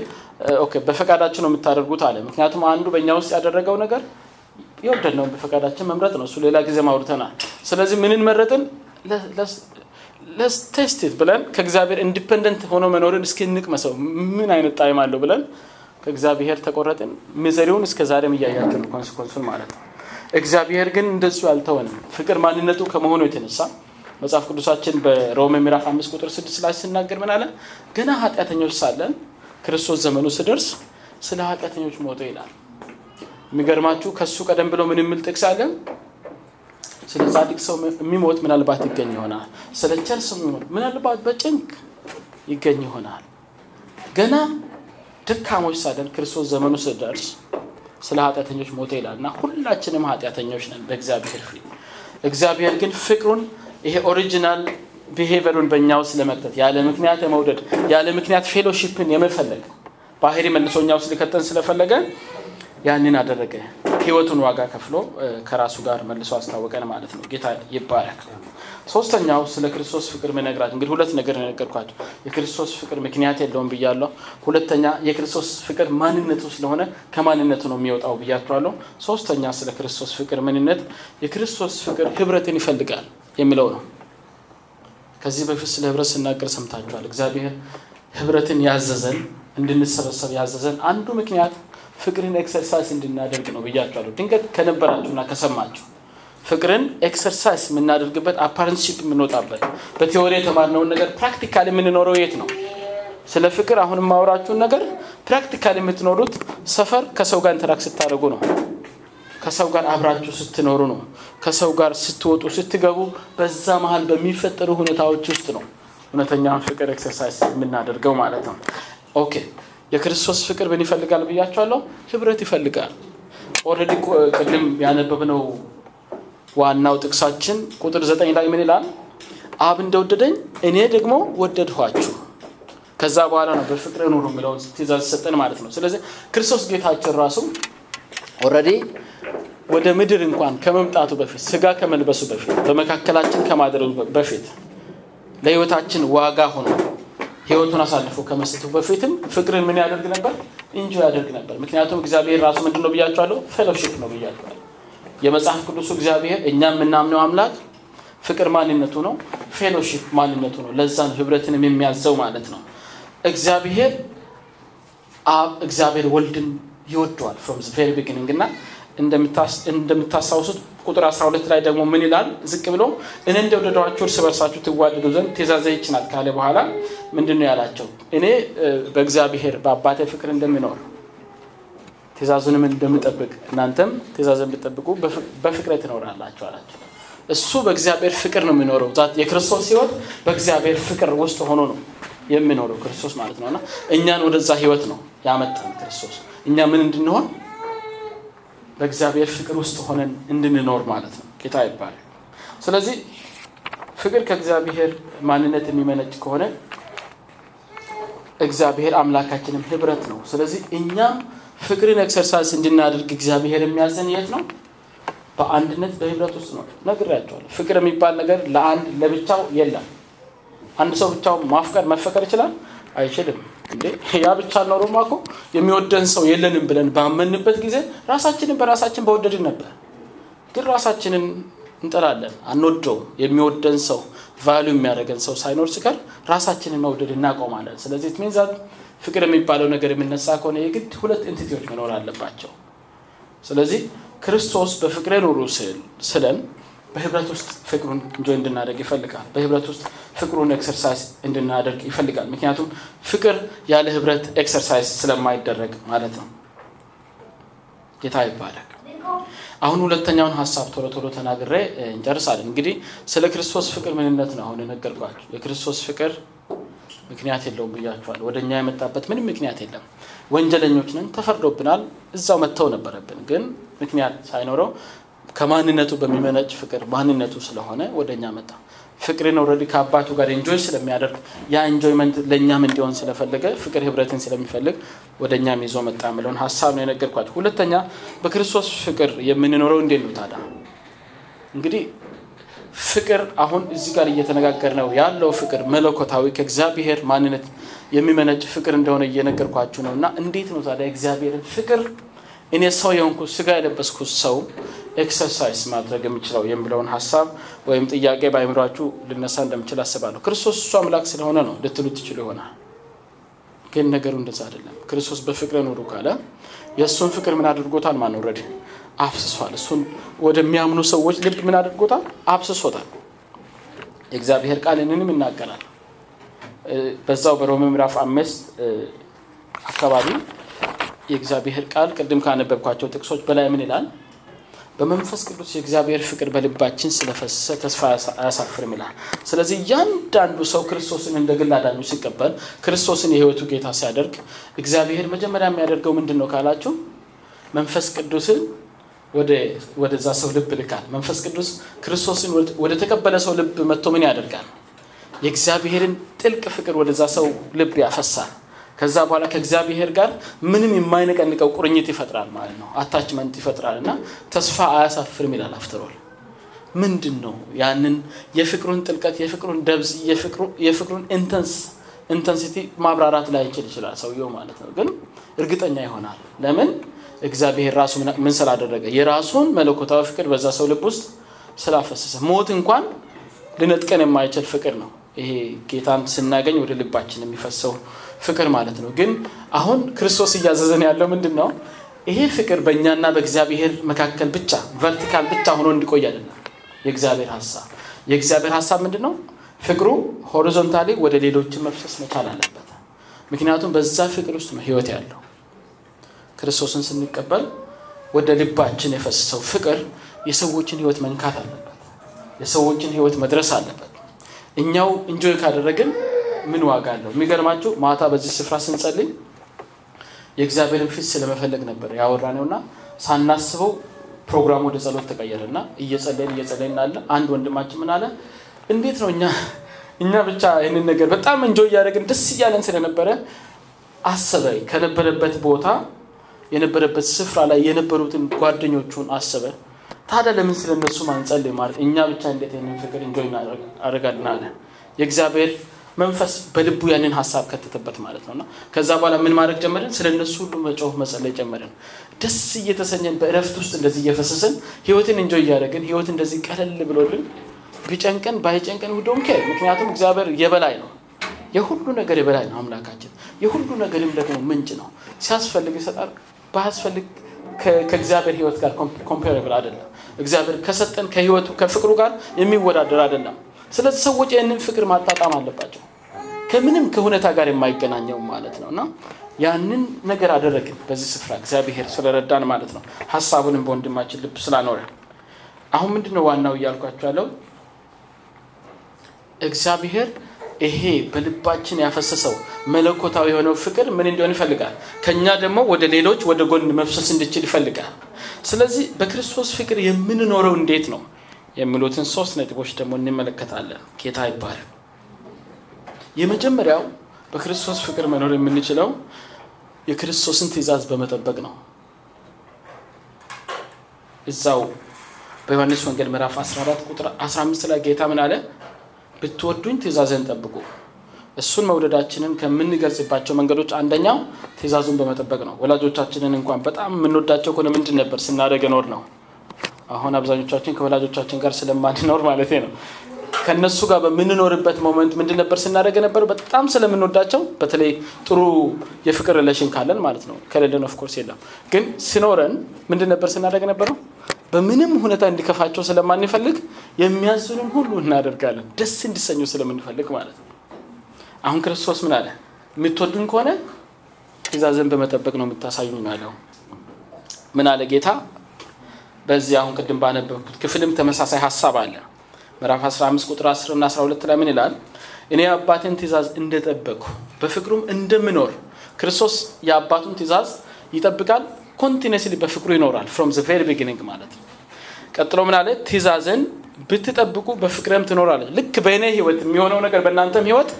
okay በፈቃዳችን ነው የምታደርጉት አለ። ምክንያቱም አንዱ በእኛ ውስጥ ያደረገው ነገር የወደድነውን በፈቃዳችን መምረጥ ነው። እሱ ሌላ ጊዜ አውርተናል። ስለዚህ ምንን መረጥን? let's taste it ብለን ከእግዚአብሔር independent ሆኖ መኖርን እስኪ እንቅመሰው ምን አይነት ጣዕም አለው ብለን ከእግዚአብሔር ተቆረጥን። misery ውን እስከ ዛሬም እያያችሁ ነው፣ consequence ኡን ማለት ነው። እግዚአብሔር ግን እንደሱ አልተወንም። ፍቅር ማንነቱ ከመሆኑ የተነሳ መጽሐፍ ቅዱሳችን በሮሜ ምዕራፍ አምስት ቁጥር ስድስት ላይ ሲናገር ምን አለ? ገና ኃጢአተኞች ሳለን ክርስቶስ ዘመኑ ስደርስ ስለ ኃጢአተኞች ሞቶ ይላል። የሚገርማችሁ ከሱ ቀደም ብሎ ምን የሚል ጥቅስ አለን? ስለ ጻድቅ ሰው የሚሞት ምናልባት ይገኝ ይሆናል። ስለ ቸር የሚሞት ምናልባት በጭንቅ ይገኝ ይሆናል። ገና ደካሞች ሳለን ክርስቶስ ዘመኑ ስደርስ ስለ ኃጢአተኞች ሞተ ይላል እና ሁላችንም ኃጢአተኞች ነን በእግዚአብሔር ፊት። እግዚአብሔር ግን ፍቅሩን ይሄ original behavior ኡን በእኛ ውስጥ ለመክተት ያለ ምክንያት የመውደድ ያለ ምክንያት fellowship ን የመፈለግ ባህሪ መልሶ እኛ ውስጥ ሊከተን ስለፈለገ ያንን አደረገ። ህይወቱን ዋጋ ከፍሎ ከራሱ ጋር መልሶ አስታወቀን ማለት ነው። ጌታ ይባረክ። ሶስተኛው ስለ ክርስቶስ ፍቅር መነግራችሁ እንግዲህ ሁለት ነገር ነገርኳቸው። የክርስቶስ ፍቅር ምክንያት የለውም ብያለሁ። ሁለተኛ የክርስቶስ ፍቅር ማንነቱ ስለሆነ ከማንነቱ ነው የሚወጣው ብያችኋለሁ። ሶስተኛ ስለ ክርስቶስ ፍቅር ምንነት የክርስቶስ ፍቅር ህብረትን ይፈልጋል የሚለው ነው። ከዚህ በፊት ስለ ህብረት ስናገር ሰምታችኋል። እግዚአብሔር ህብረትን ያዘዘን እንድንሰበሰብ ያዘዘን አንዱ ምክንያት ፍቅርን exercise እንድናደርግ ነው ብያችኋለሁ። ድንገት ከነበራችሁና ከሰማችሁ ፍቅርን exercise የምናደርግበት apprenticeship የምንወጣበት በ theory የተማርነውን ነገር practical የምንኖረው የት ነው? ስለ ፍቅር አሁን የማወራችሁን ነገር practical የምትኖሩት ሰፈር ከሰው ጋር interact ስታደርጉ ነው። ከሰው ጋር አብራችሁ ስትኖሩ ነው። ከሰው ጋር ስትወጡ ስትገቡ፣ በዛ መሀል በሚፈጠሩ ሁኔታዎች ውስጥ ነው እውነተኛውን ፍቅር exercise የምናደርገው ማለት ነው። okay የክርስቶስ ፍቅር ምን ይፈልጋል ብያችኋለሁ? ህብረት ይፈልጋል። already ቅድም ያነበብነው ዋናው ጥቅሳችን ቁጥር ዘጠኝ ላይ ምን ይላል? አብ እንደወደደኝ እኔ ደግሞ ወደድኋችሁ። ከዛ በኋላ ነው በፍቅር ኑሩ የሚለውን ትእዛዝ ሰጠን ማለት ነው። ስለዚህ ክርስቶስ ጌታችን ራሱ already ወደ ምድር እንኳን ከመምጣቱ በፊት ስጋ ከመልበሱ በፊት በመካከላችን ከማደሩ በፊት ለህይወታችን ዋጋ ሆኖ ህይወቱን አሳልፎ ከመስጠቱ በፊትም ፍቅርን ምን ያደርግ ነበር? enjoy ያደርግ ነበር። ምክንያቱም እግዚአብሔር ራሱ ምንድን ነው ብያችኋለሁ? fellowship ነው ብያችኋለሁ። የመጽሐፍ ቅዱሱ እግዚአብሔር እኛ የምናምነው አምላክ ፍቅር ማንነቱ ነው፣ fellowship ማንነቱ ነው። ለዛ ነው ህብረትንም የሚያዘው ማለት ነው። እግዚአብሔር አብ እግዚአብሔር ወልድን ይወደዋል from very beginning እና እንደምታስታውሱት ቁጥር 12 ላይ ደግሞ ምን ይላል? ዝቅ ብሎ እኔ እንደወደድኋችሁ እርስ በርሳችሁ ትዋደዱ ዘንድ ትእዛዜ ይህቺ ናት ካለ በኋላ ምንድን ነው ያላቸው? እኔ በእግዚአብሔር በአባቴ ፍቅር እንደምኖር ትእዛዙንም እንደምጠብቅ እናንተም ትእዛዝ ብትጠብቁ በፍቅር ትኖራላችሁ አላቸው። እሱ በእግዚአብሔር ፍቅር ነው የሚኖረው። የክርስቶስ ህይወት በእግዚአብሔር ፍቅር ውስጥ ሆኖ ነው የሚኖረው ክርስቶስ ማለት ነው እኛን ወደዛ ህይወት ነው ያመጣን ክርስቶስ እኛ ምን እንድንሆን በእግዚአብሔር ፍቅር ውስጥ ሆነን እንድንኖር ማለት ነው። ጌታ ይባርካል። ስለዚህ ፍቅር ከእግዚአብሔር ማንነት የሚመነጭ ከሆነ እግዚአብሔር አምላካችንም ህብረት ነው። ስለዚህ እኛም ፍቅርን exercise እንድናደርግ እግዚአብሔር የሚያዘን የት ነው? በአንድነት በህብረት ውስጥ ነው። ነግሬያችኋለሁ። ፍቅር የሚባል ነገር ለአንድ ለብቻው የለም። አንድ ሰው ብቻው ማፍቀር መፈቀር ይችላል? አይችልም። እንዴ ያ ቢሆን ኖሮማ እኮ የሚወደን ሰው የለንም ብለን ባመንበት ጊዜ ራሳችንን በራሳችን በወደድን ነበር። ግን ራሳችንን እንጠላለን፣ አንወደውም። የሚወደን ሰው value የሚያደርገን ሰው ሳይኖር ሲቀር ራሳችንን መውደድ እናቆማለን። ስለዚህ means that ፍቅር የሚባለው ነገር የሚነሳ ከሆነ የግድ ሁለት entity ዎች መኖር አለባቸው። ስለዚህ ክርስቶስ በፍቅሬ ኑሩ ስለን በህብረት ውስጥ ፍቅሩን enjoy እንድናደርግ ይፈልጋል። በህብረት ውስጥ ፍቅሩን exercise እንድናደርግ ይፈልጋል። ምክንያቱም ፍቅር ያለ ህብረት exercise ስለማይደረግ ማለት ነው። ጌታ ይባርካል። አሁን ሁለተኛውን ሀሳብ ቶሎ ቶሎ ተናግሬ እንጨርሳለን። እንግዲህ ስለ ክርስቶስ ፍቅር ምንነት ነው አሁን የነገርኳችሁ። የክርስቶስ ፍቅር ምክንያት የለውም ብያችኋል። ወደ እኛ የመጣበት ምንም ምክንያት የለም። ወንጀለኞች ነን፣ ተፈርዶብናል። እዛው መተው ነበረብን፣ ግን ምክንያት ሳይኖረው ከማንነቱ በሚመነጭ ፍቅር ማንነቱ ስለሆነ ወደ እኛ መጣ። ፍቅርን already ከአባቱ ጋር enjoy ስለሚያደርግ ያ enjoyment ለእኛም እንዲሆን ስለፈለገ ፍቅር ህብረትን ስለሚፈልግ ወደ እኛም ይዞ መጣ የምለውን ሀሳብ ነው የነገርኳችሁ። ሁለተኛ በክርስቶስ ፍቅር የምንኖረው እንዴት ነው ታዲያ? እንግዲህ ፍቅር አሁን እዚህ ጋር እየተነጋገርን ነው ያለው ፍቅር መለኮታዊ ከእግዚአብሔር ማንነት የሚመነጭ ፍቅር እንደሆነ እየነገርኳችሁ ነው እና እንዴት ነው ታዲያ የእግዚአብሔርን ፍቅር እኔ ሰው የሆንኩ ስጋ የለበስኩት ሰው exercise ማድረግ የምችለው የሚለውን ሀሳብ ወይም ጥያቄ በአይምሯችሁ ሊነሳ እንደምችል አስባለሁ። ክርስቶስ እሱ አምላክ ስለሆነ ነው ልትሉ ትችሉ ይሆናል። ግን ነገሩ እንደዛ አይደለም። ክርስቶስ በፍቅር ኑሩ ካለ የእሱን ፍቅር ምን አድርጎታል? ማውረድ አፍስሷል። እሱን ወደሚያምኑ ሰዎች ልብ ምን አድርጎታል? አፍስሶታል። የእግዚአብሔር ቃል ይህንንም ይናገራል። በዛው በሮሜ ምዕራፍ አምስት አካባቢ የእግዚአብሔር ቃል ቅድም ካነበብኳቸው ጥቅሶች በላይ ምን ይላል? በመንፈስ ቅዱስ የእግዚአብሔር ፍቅር በልባችን ስለፈሰሰ ተስፋ አያሳፍርም ይላል። ስለዚህ እያንዳንዱ ሰው ክርስቶስን እንደ ግል አዳኙ ሲቀበል፣ ክርስቶስን የሕይወቱ ጌታ ሲያደርግ እግዚአብሔር መጀመሪያ የሚያደርገው ምንድን ነው ካላችሁ መንፈስ ቅዱስን ወደዛ ሰው ልብ ልኳል። መንፈስ ቅዱስ ክርስቶስን ወደ ተቀበለ ሰው ልብ መጥቶ ምን ያደርጋል? የእግዚአብሔርን ጥልቅ ፍቅር ወደዛ ሰው ልብ ያፈሳል። ከዛ በኋላ ከእግዚአብሔር ጋር ምንም የማይነቀንቀው ቁርኝት ይፈጥራል ማለት ነው። attachment ይፈጥራል እና ተስፋ አያሳፍርም ይላል። after all ምንድን ነው ያንን የፍቅሩን ጥልቀት፣ የፍቅሩን depth፣ የፍቅሩን intensity ማብራራት ላይችል ይችላል ሰውየው ማለት ነው። ግን እርግጠኛ ይሆናል። ለምን እግዚአብሔር ራሱ ምን ስላደረገ የራሱን መለኮታዊ ፍቅር በዛ ሰው ልብ ውስጥ ስላፈሰሰ ሞት እንኳን ሊነጥቀን የማይችል ፍቅር ነው ይሄ ጌታን ስናገኝ ወደ ልባችን የሚፈሰው ፍቅር ማለት ነው። ግን አሁን ክርስቶስ እያዘዘን ያለው ምንድን ነው? ይሄ ፍቅር በእኛና በእግዚአብሔር መካከል ብቻ vertical ብቻ ሆኖ እንዲቆይ አይደለም የእግዚአብሔር ሀሳብ። የእግዚአብሔር ሀሳብ ምንድን ነው? ፍቅሩ horizontally ወደ ሌሎችን መፍሰስ መቻል አለበት። ምክንያቱም በዛ ፍቅር ውስጥ ነው ህይወት ያለው። ክርስቶስን ስንቀበል ወደ ልባችን የፈሰሰው ፍቅር የሰዎችን ህይወት መንካት አለበት። የሰዎችን ህይወት መድረስ አለበት። እኛው እንጆይ ካደረግን ምን ዋጋ አለው? የሚገርማችሁ ማታ በዚህ ስፍራ ስንጸልይ የእግዚአብሔርን ፊት ስለመፈለግ ነበር ያወራነው እና ሳናስበው ፕሮግራሙ ወደ ጸሎት ተቀየረ እና እየጸለይን እየጸለይን አለ አንድ ወንድማችን ምን አለ፣ እንዴት ነው እኛ እኛ ብቻ ይህንን ነገር በጣም enjoy እያደረግን ደስ እያለን ስለነበረ አሰበ። ከነበረበት ቦታ የነበረበት ስፍራ ላይ የነበሩትን ጓደኞቹን አሰበ። ታዲያ ለምን ስለ እነሱ ማለት እኛ ብቻ እንዴት ይህንን ፍቅር enjoy እናደርጋለን የእግዚአብሔር መንፈስ በልቡ ያንን ሀሳብ ከተተበት ማለት ነው ከዛ በኋላ ምን ማድረግ ጀመርን? ስለ እነሱ ሁሉ መጮህ መጸለይ ጀመርን። ደስ እየተሰኘን በእረፍት ውስጥ እንደዚህ እየፈሰስን ህይወትን enjoy እያደረግን ህይወት እንደዚህ ቀለል ብሎልን ቢጨንቀን ባይጨንቀን we don't care ምክንያቱም እግዚአብሔር የበላይ ነው። የሁሉ ነገር የበላይ ነው አምላካችን። የሁሉ ነገርም ደግሞ ምንጭ ነው። ሲያስፈልግ ይሰጣል፣ ባያስፈልግ ከእግዚአብሔር ህይወት ጋር comparable አይደለም። እግዚአብሔር ከሰጠን ከህይወቱ ከፍቅሩ ጋር የሚወዳደር አይደለም። ስለዚህ ሰዎች ይህንን ፍቅር ማጣጣም አለባቸው። ከምንም ከሁኔታ ጋር የማይገናኘው ማለት ነው እና ያንን ነገር አደረግን በዚህ ስፍራ እግዚአብሔር ስለረዳን ማለት ነው። ሀሳቡንም በወንድማችን ልብ ስላኖረ አሁን ምንድን ነው ዋናው እያልኳቸው ያለው እግዚአብሔር ይሄ በልባችን ያፈሰሰው መለኮታዊ የሆነው ፍቅር ምን እንዲሆን ይፈልጋል? ከኛ ደግሞ ወደ ሌሎች ወደ ጎን መፍሰስ እንዲችል ይፈልጋል። ስለዚህ በክርስቶስ ፍቅር የምንኖረው እንዴት ነው የሚሉትን ሶስት ነጥቦች ደግሞ እንመለከታለን። ጌታ ይባላል። የመጀመሪያው በክርስቶስ ፍቅር መኖር የምንችለው የክርስቶስን ትእዛዝ በመጠበቅ ነው። እዛው በዮሐንስ ወንጌል ምዕራፍ 14 ቁጥር 15 ላይ ጌታ ምን አለ? ብትወዱኝ ትእዛዝን ጠብቁ። እሱን መውደዳችንን ከምንገልጽባቸው መንገዶች አንደኛው ትእዛዙን በመጠበቅ ነው። ወላጆቻችንን እንኳን በጣም የምንወዳቸው ከሆነ ምንድን ነበር ስናደርግ ኖር ነው። አሁን አብዛኞቻችን ከወላጆቻችን ጋር ስለማንኖር ማለት ነው። ከእነሱ ጋር በምንኖርበት moment ምንድን ነበር ስናደርግ የነበረው? በጣም ስለምንወዳቸው በተለይ ጥሩ የፍቅር relation ካለን ማለት ነው። ከሌለን of course የለም። ግን ሲኖረን ምንድን ነበር ስናደርግ ነበረው? በምንም ሁኔታ እንዲከፋቸው ስለማንፈልግ የሚያዙንን ሁሉ እናደርጋለን፣ ደስ እንዲሰኙ ስለምንፈልግ ማለት ነው። አሁን ክርስቶስ ምን አለ? የምትወዱን ከሆነ ትእዛዝን በመጠበቅ ነው የምታሳዩኝ ያለው። ምን አለ ጌታ? በዚህ አሁን ቅድም ባነበብኩት ክፍልም ተመሳሳይ ሀሳብ አለ። ምዕራፍ 15 ቁጥር 10 እና 12 ላይ ምን ይላል? እኔ የአባቴን ትእዛዝ እንደጠበቅኩ በፍቅሩም እንደምኖር ክርስቶስ የአባቱን ትእዛዝ ይጠብቃል continuously በፍቅሩ ይኖራል from the very beginning ማለት ነው። ቀጥሎ ምን አለ? ትእዛዝን ብትጠብቁ በፍቅርም ትኖራላችሁ ልክ በእኔ ህይወት የሚሆነው ነገር በእናንተም ህይወት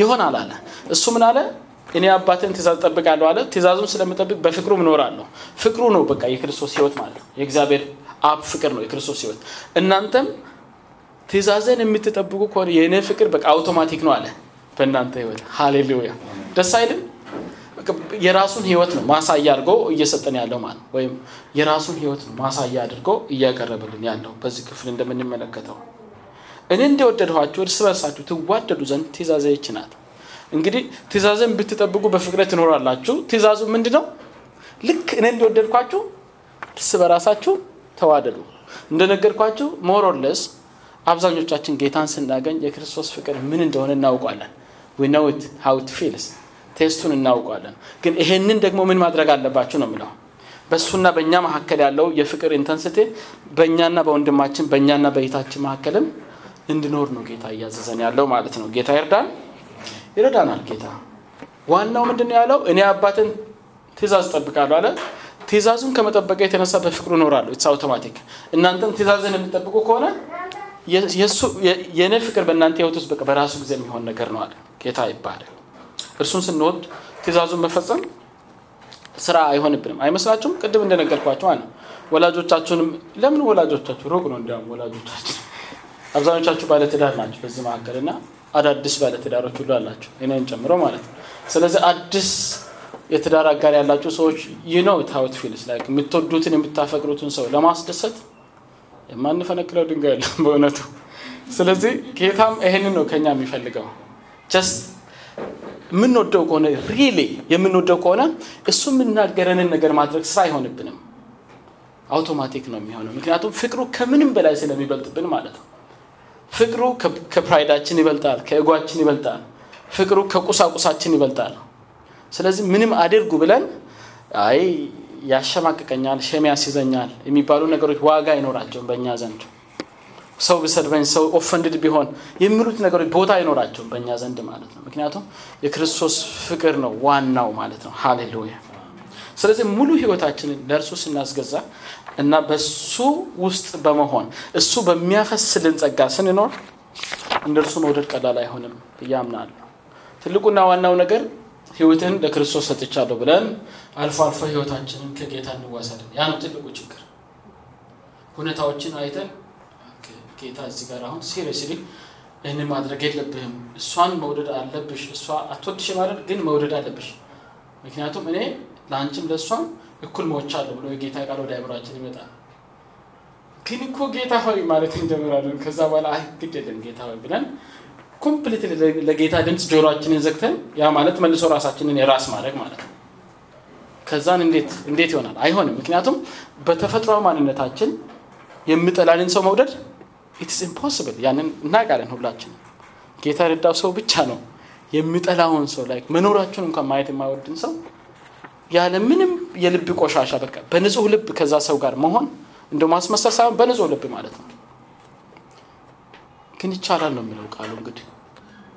ይሆናል አለ። እሱ ምን አለ? እኔ አባትን ትእዛዝ ጠብቃለሁ አለ። ትእዛዙን ስለምጠብቅ በፍቅሩ እኖራለሁ። ፍቅሩ ነው በቃ የክርስቶስ ህይወት ማለት ነው። የእግዚአብሔር አብ ፍቅር ነው የክርስቶስ ህይወት። እናንተም ትእዛዘን የምትጠብቁ ከሆነ የእኔ ፍቅር በቃ አውቶማቲክ ነው አለ በእናንተ ህይወት። ሃሌሉያ። ደስ አይልም? የራሱን ህይወት ነው ማሳያ አድርጎ እየሰጠን ያለው ማለት ወይም የራሱን ህይወት ነው ማሳያ አድርጎ እያቀረበልን ያለው በዚህ ክፍል እንደምንመለከተው። እኔ እንደወደድኋችሁ እርስ በርሳችሁ ትዋደዱ ዘንድ ትእዛዜ ይች እንግዲህ ትእዛዝን ብትጠብቁ በፍቅረ ትኖራላችሁ። ትእዛዙ ምንድ ነው ልክ እኔ እንደወደድኳችሁ እርስ በራሳችሁ ተዋደዱ። እንደነገርኳችሁ more or less አብዛኞቻችን ጌታን ስናገኝ የክርስቶስ ፍቅር ምን እንደሆነ እናውቀዋለን we know how it feels taste ኡን እናውቀዋለን ግን ይሄንን ደግሞ ምን ማድረግ አለባችሁ ነው የሚለው በእሱና በእኛ መካከል ያለው የፍቅር intensity በእኛና በወንድማችን በእኛና በእህታችን መካከልም እንድኖር ነው ጌታ እያዘዘን ያለው ማለት ነው። ጌታ ይርዳን? ይረዳናል ጌታ። ዋናው ምንድን ያለው? እኔ አባትን ትእዛዝ ጠብቃለሁ አለ። ትእዛዙን ከመጠበቄ የተነሳ በፍቅሩ እኖራለሁ። it's automatic እናንተም ትእዛዝን የምጠብቁ ከሆነ የእኔ ፍቅር በእናንተ ህይወት ውስጥ በራሱ ጊዜ የሚሆን ነገር ነው አለ። ጌታ ይባላል። እርሱን ስንወድ ትእዛዙን መፈጸም ስራ አይሆንብንም። አይመስላችሁም? ቅድም እንደነገርኳችሁ አለ ወላጆቻችሁንም ለምን ወላጆቻችሁ? ሩቅ ነው እንዲያውም ወላጆቻችሁ አብዛኞቻችሁ ባለትዳር ናቸው በዚህ መካከል እና አዳዲስ ባለትዳሮች ሁሉ አላቸው እኔን ጨምሮ ማለት ነው። ስለዚህ አዲስ የትዳር አጋር ያላቸው ሰዎች you know how it feels የምትወዱትን የምታፈቅሩትን ሰው ለማስደሰት የማንፈነቅለው ድንጋይ የለም በእውነቱ። ስለዚህ ጌታም ይሄንን ነው ከኛ የሚፈልገው። የምንወደው ከሆነ really የምንወደው ከሆነ እሱ የምናገረንን ነገር ማድረግ ስራ አይሆንብንም። አውቶማቲክ ነው የሚሆነው። ምክንያቱም ፍቅሩ ከምንም በላይ ስለሚበልጥብን ማለት ነው። ፍቅሩ ከ pride ኣችን ይበልጣል ከ ego ኣችን ይበልጣል። ፍቅሩ ከቁሳቁሳችን ይበልጣል። ስለዚህ ምንም አድርጉ ብለን አይ ያሸማቅቀኛል shame ያስይዘኛል የሚባሉ ነገሮች ዋጋ አይኖራቸውም በእኛ ዘንድ። ሰው ብሰድበኝ ሰው offended ቢሆን የሚሉት ነገሮች ቦታ አይኖራቸውም በእኛ ዘንድ ማለት ነው። ምክንያቱም የክርስቶስ ፍቅር ነው ዋናው ማለት ነው። ሃሌሉያ! ስለዚህ ሙሉ ህይወታችንን ለእርሱ ስናስገዛ እና በሱ ውስጥ በመሆን እሱ በሚያፈስልን ጸጋ ስንኖር እንደ እርሱ መውደድ ቀላል አይሆንም እያምናለሁ ትልቁና ዋናው ነገር ህይወትን ለክርስቶስ ሰጥቻለሁ ብለን አልፎ አልፎ ህይወታችንን ከጌታ እንዋሰድን። ያ ነው ትልቁ ችግር። ሁኔታዎችን አይተን ጌታ እዚህ ጋር አሁን ሲሪየስሊ ይህን ማድረግ የለብህም እሷን መውደድ አለብሽ እሷ አትወድሽ ማለት ግን መውደድ አለብሽ። ምክንያቱም እኔ ለአንቺም ለእሷም እኩል ሞቻለሁ ብሎ የጌታ ቃል ወደ አእምሯችን ይመጣል። ግን እኮ ጌታ ሆይ ማለት እንጀምራለን ከዛ በኋላ አይ ግድ የለም ጌታ ሆይ ብለን complete ለጌታ ድምፅ ጆሯችንን ዘግተን ያ ማለት መልሶ ራሳችንን የራስ ማድረግ ማለት ነው። ከዛ እንዴት ይሆናል? አይሆንም። ምክንያቱም በተፈጥሯዊ ማንነታችን የሚጠላንን ሰው መውደድ it's impossible ያንን እናውቃለን ሁላችን። ጌታ የረዳው ሰው ብቻ ነው የሚጠላውን ሰው ላይ መኖራችሁን እንኳን ማየት የማይወድን ሰው ያለ ምንም የልብ ቆሻሻ በቃ በንጹህ ልብ ከዛ ሰው ጋር መሆን እንደ ማስመሰል ሳይሆን በንጹህ ልብ ማለት ነው ግን ይቻላል ነው የሚለው ቃሉ እንግዲህ።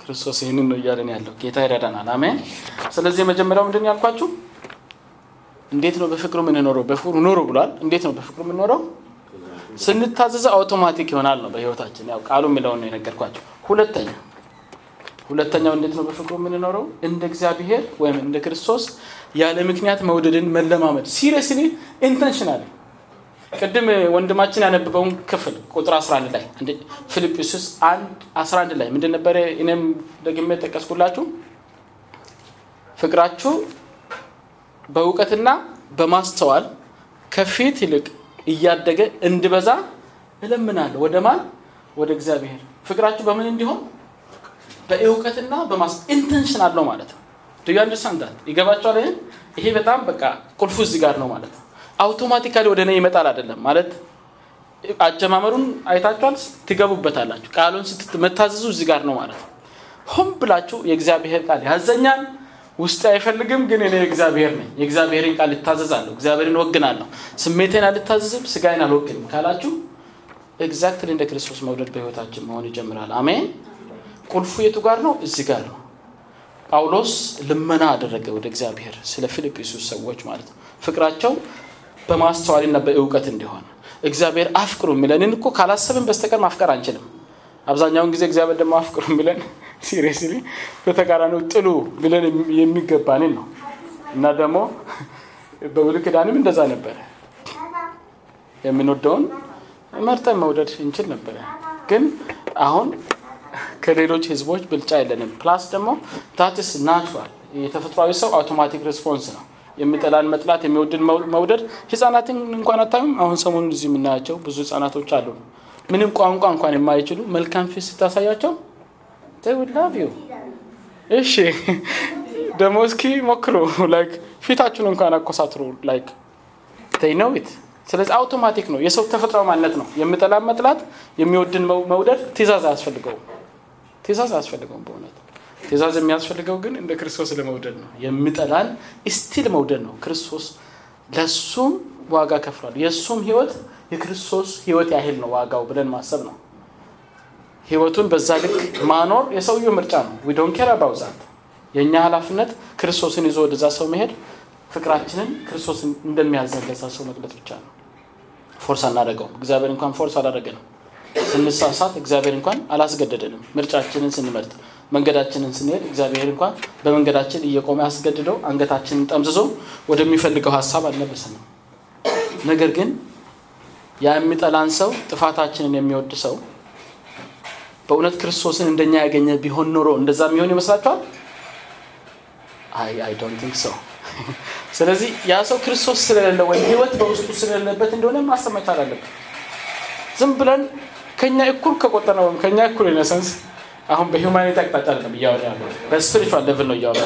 ክርስቶስ ይህንን ነው እያለን ያለው። ጌታ ይረዳናል። አሜን። ስለዚህ የመጀመሪያው ምንድን ያልኳችሁ? እንዴት ነው በፍቅሩ የምንኖረው? በፍቅሩ ኑሩ ብሏል። እንዴት ነው በፍቅሩ የምንኖረው? ስንታዘዘው አውቶማቲክ ይሆናል ነው በህይወታችን። ያው ቃሉ የሚለውን ነው የነገርኳችሁ ሁለተኛ ሁለተኛው እንዴት ነው በፍቅሩ የምንኖረው? እንደ እግዚአብሔር ወይም እንደ ክርስቶስ ያለ ምክንያት መውደድን መለማመድ። seriously intentional ቅድም ወንድማችን ያነበበውን ክፍል ቁጥር 11 ላይ ፊልጵስዩስ 1 11 ላይ ምንድን ነበረ? እኔም ደግሜ ጠቀስኩላችሁ። ፍቅራችሁ በእውቀትና በማስተዋል ከፊት ይልቅ እያደገ እንድበዛ እለምናለሁ። ወደ ማን? ወደ እግዚአብሔር። ፍቅራችሁ በምን እንዲሆን? በእውቀትና በማስ intention አለው ማለት ነው። do understand ይገባችኋል ይሄ በጣም በቃ ቁልፉ እዚህ ጋር ነው ማለት ነው automatically ወደ እኔ ይመጣል አይደለም። ማለት አጀማመሩን አይታችኋል? ትገቡበታላችሁ። ቃሉን ስትመታዘዙ እዚህ ጋር ነው ማለት ነው። ሆም ብላችሁ የእግዚአብሔር ቃል ያዘኛል። ውስጥ አይፈልግም ግን እኔ እግዚአብሔር ነኝ። የእግዚአብሔርን ቃል እታዘዛለሁ እግዚአብሔርን እወግናለሁ ስሜቴን አልታዘዝም ስጋዬን አልወግንም ካላችሁ exactly እንደ ክርስቶስ መውደድ በህይወታችን መሆን ይጀምራል። አሜን። ቁልፉ የቱ ጋር ነው? እዚህ ጋር ነው። ጳውሎስ ልመና አደረገ ወደ እግዚአብሔር ስለ ፊልጵስዩስ ሰዎች ማለት ነው። ፍቅራቸው በማስተዋልና በእውቀት እንዲሆን እግዚአብሔር አፍቅሩ የሚለንን እኮ ካላሰብን በስተቀር ማፍቀር አንችልም። አብዛኛውን ጊዜ እግዚአብሔር ደግሞ አፍቅሩ የሚለን seriously በተቃራኒው ጥሉ ብለን የሚገባንን ነው እና ደግሞ በብሉይ ኪዳንም እንደዛ ነበረ። የምንወደውን መርጠን መውደድ እንችል ነበረ። ግን አሁን ከሌሎች ህዝቦች ብልጫ የለንም። plus ደግሞ that's natural የተፈጥሯዊ ሰው automatic response ነው። የሚጠላን መጥላት፣ የሚወድን መውደድ። ህጻናትን እንኳን አታዩም? አሁን ሰሞኑን እዚህ የምናያቸው ብዙ ህጻናቶች አሉ። ምንም ቋንቋ እንኳን የማይችሉ መልካም ፊት ስታሳያቸው love you እሺ፣ ደግሞ እስኪ ሞክሩ። like ፊታችሁን እንኳን አኮሳትሩ። like ነው ት ስለዚህ አውቶማቲክ ነው። የሰው ተፈጥሯዊ ማንነት ነው። የሚጠላን መጥላት፣ የሚወድን መውደድ ትእዛዝ አያስፈልገውም። ትእዛዝ አያስፈልገውም በእውነት ትእዛዝ የሚያስፈልገው ግን እንደ ክርስቶስ ለመውደድ ነው። የሚጠላን still መውደድ ነው። ክርስቶስ ለሱም ዋጋ ከፍሏል። የእሱም ህይወት የክርስቶስ ህይወት ያህል ነው ዋጋው ብለን ማሰብ ነው። ህይወቱን በዛ ልክ ማኖር የሰውየው ምርጫ ነው። we don't care about that። የእኛ ኃላፊነት ክርስቶስን ይዞ ወደዛ ሰው መሄድ፣ ፍቅራችንን ክርስቶስን እንደሚያዘን ለዛ ሰው መግለጥ ብቻ ነው። force አናደርገውም። እግዚአብሔር እንኳን force አላደረገንም። ስንሳሳት እግዚአብሔር እንኳን አላስገደደንም። ምርጫችንን ስንመርጥ መንገዳችንን ስንሄድ እግዚአብሔር እንኳን በመንገዳችን እየቆመ ያስገድደው አንገታችንን ጠምዝዞ ወደሚፈልገው ሀሳብ አልመለሰንም። ነገር ግን ያ የሚጠላን ሰው ጥፋታችንን የሚወድ ሰው በእውነት ክርስቶስን እንደኛ ያገኘ ቢሆን ኖሮ እንደዛ የሚሆን ይመስላችኋል? I I don't think so። ስለዚህ ያ ሰው ክርስቶስ ስለሌለ ወይም ህይወት በውስጡ ስለሌለበት እንደሆነ ማሰብ መቻል አለበት። ዝም ብለን ከኛ እኩል ከቆጠርነው ወይም ከኛ እኩል innocence አሁን በ humanity አቅጣጫ አይደለም እያወራ ያለው በ spiritual ነው እያወራ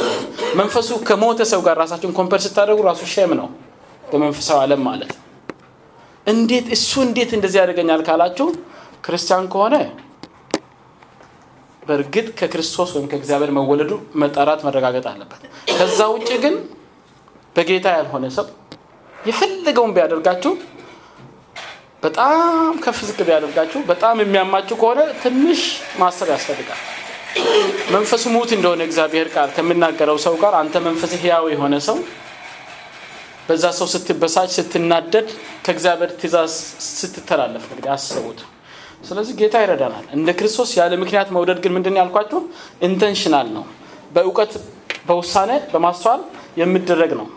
መንፈሱ ከሞተ ሰው ጋር ራሳችሁን compare ስታደርጉ ራሱ shame ነው በመንፈሳዊ ዓለም ማለት ነው። እንዴት እሱ እንዴት እንደዚህ ያደርገኛል ካላችሁ ክርስቲያን ከሆነ በእርግጥ ከክርስቶስ ወይም ከእግዚአብሔር መወለዱ መጣራት መረጋገጥ አለበት። ከዛ ውጭ ግን በጌታ ያልሆነ ሰው የፈለገውን ቢያደርጋችሁ በጣም ከፍ ዝቅ ቢያደርጋችሁ በጣም የሚያማችሁ ከሆነ ትንሽ ማሰብ ያስፈልጋል። መንፈሱ ሙት እንደሆነ እግዚአብሔር ቃል ከሚናገረው ሰው ጋር አንተ መንፈስ ህያው የሆነ ሰው በዛ ሰው ስትበሳጭ፣ ስትናደድ ከእግዚአብሔር ትእዛዝ ስትተላለፍ እንግዲህ አስቡት። ስለዚህ ጌታ ይረዳናል። እንደ ክርስቶስ ያለ ምክንያት መውደድ ግን ምንድን ያልኳችሁ intentional ነው። በእውቀት በውሳኔ በማስተዋል የሚደረግ ነው።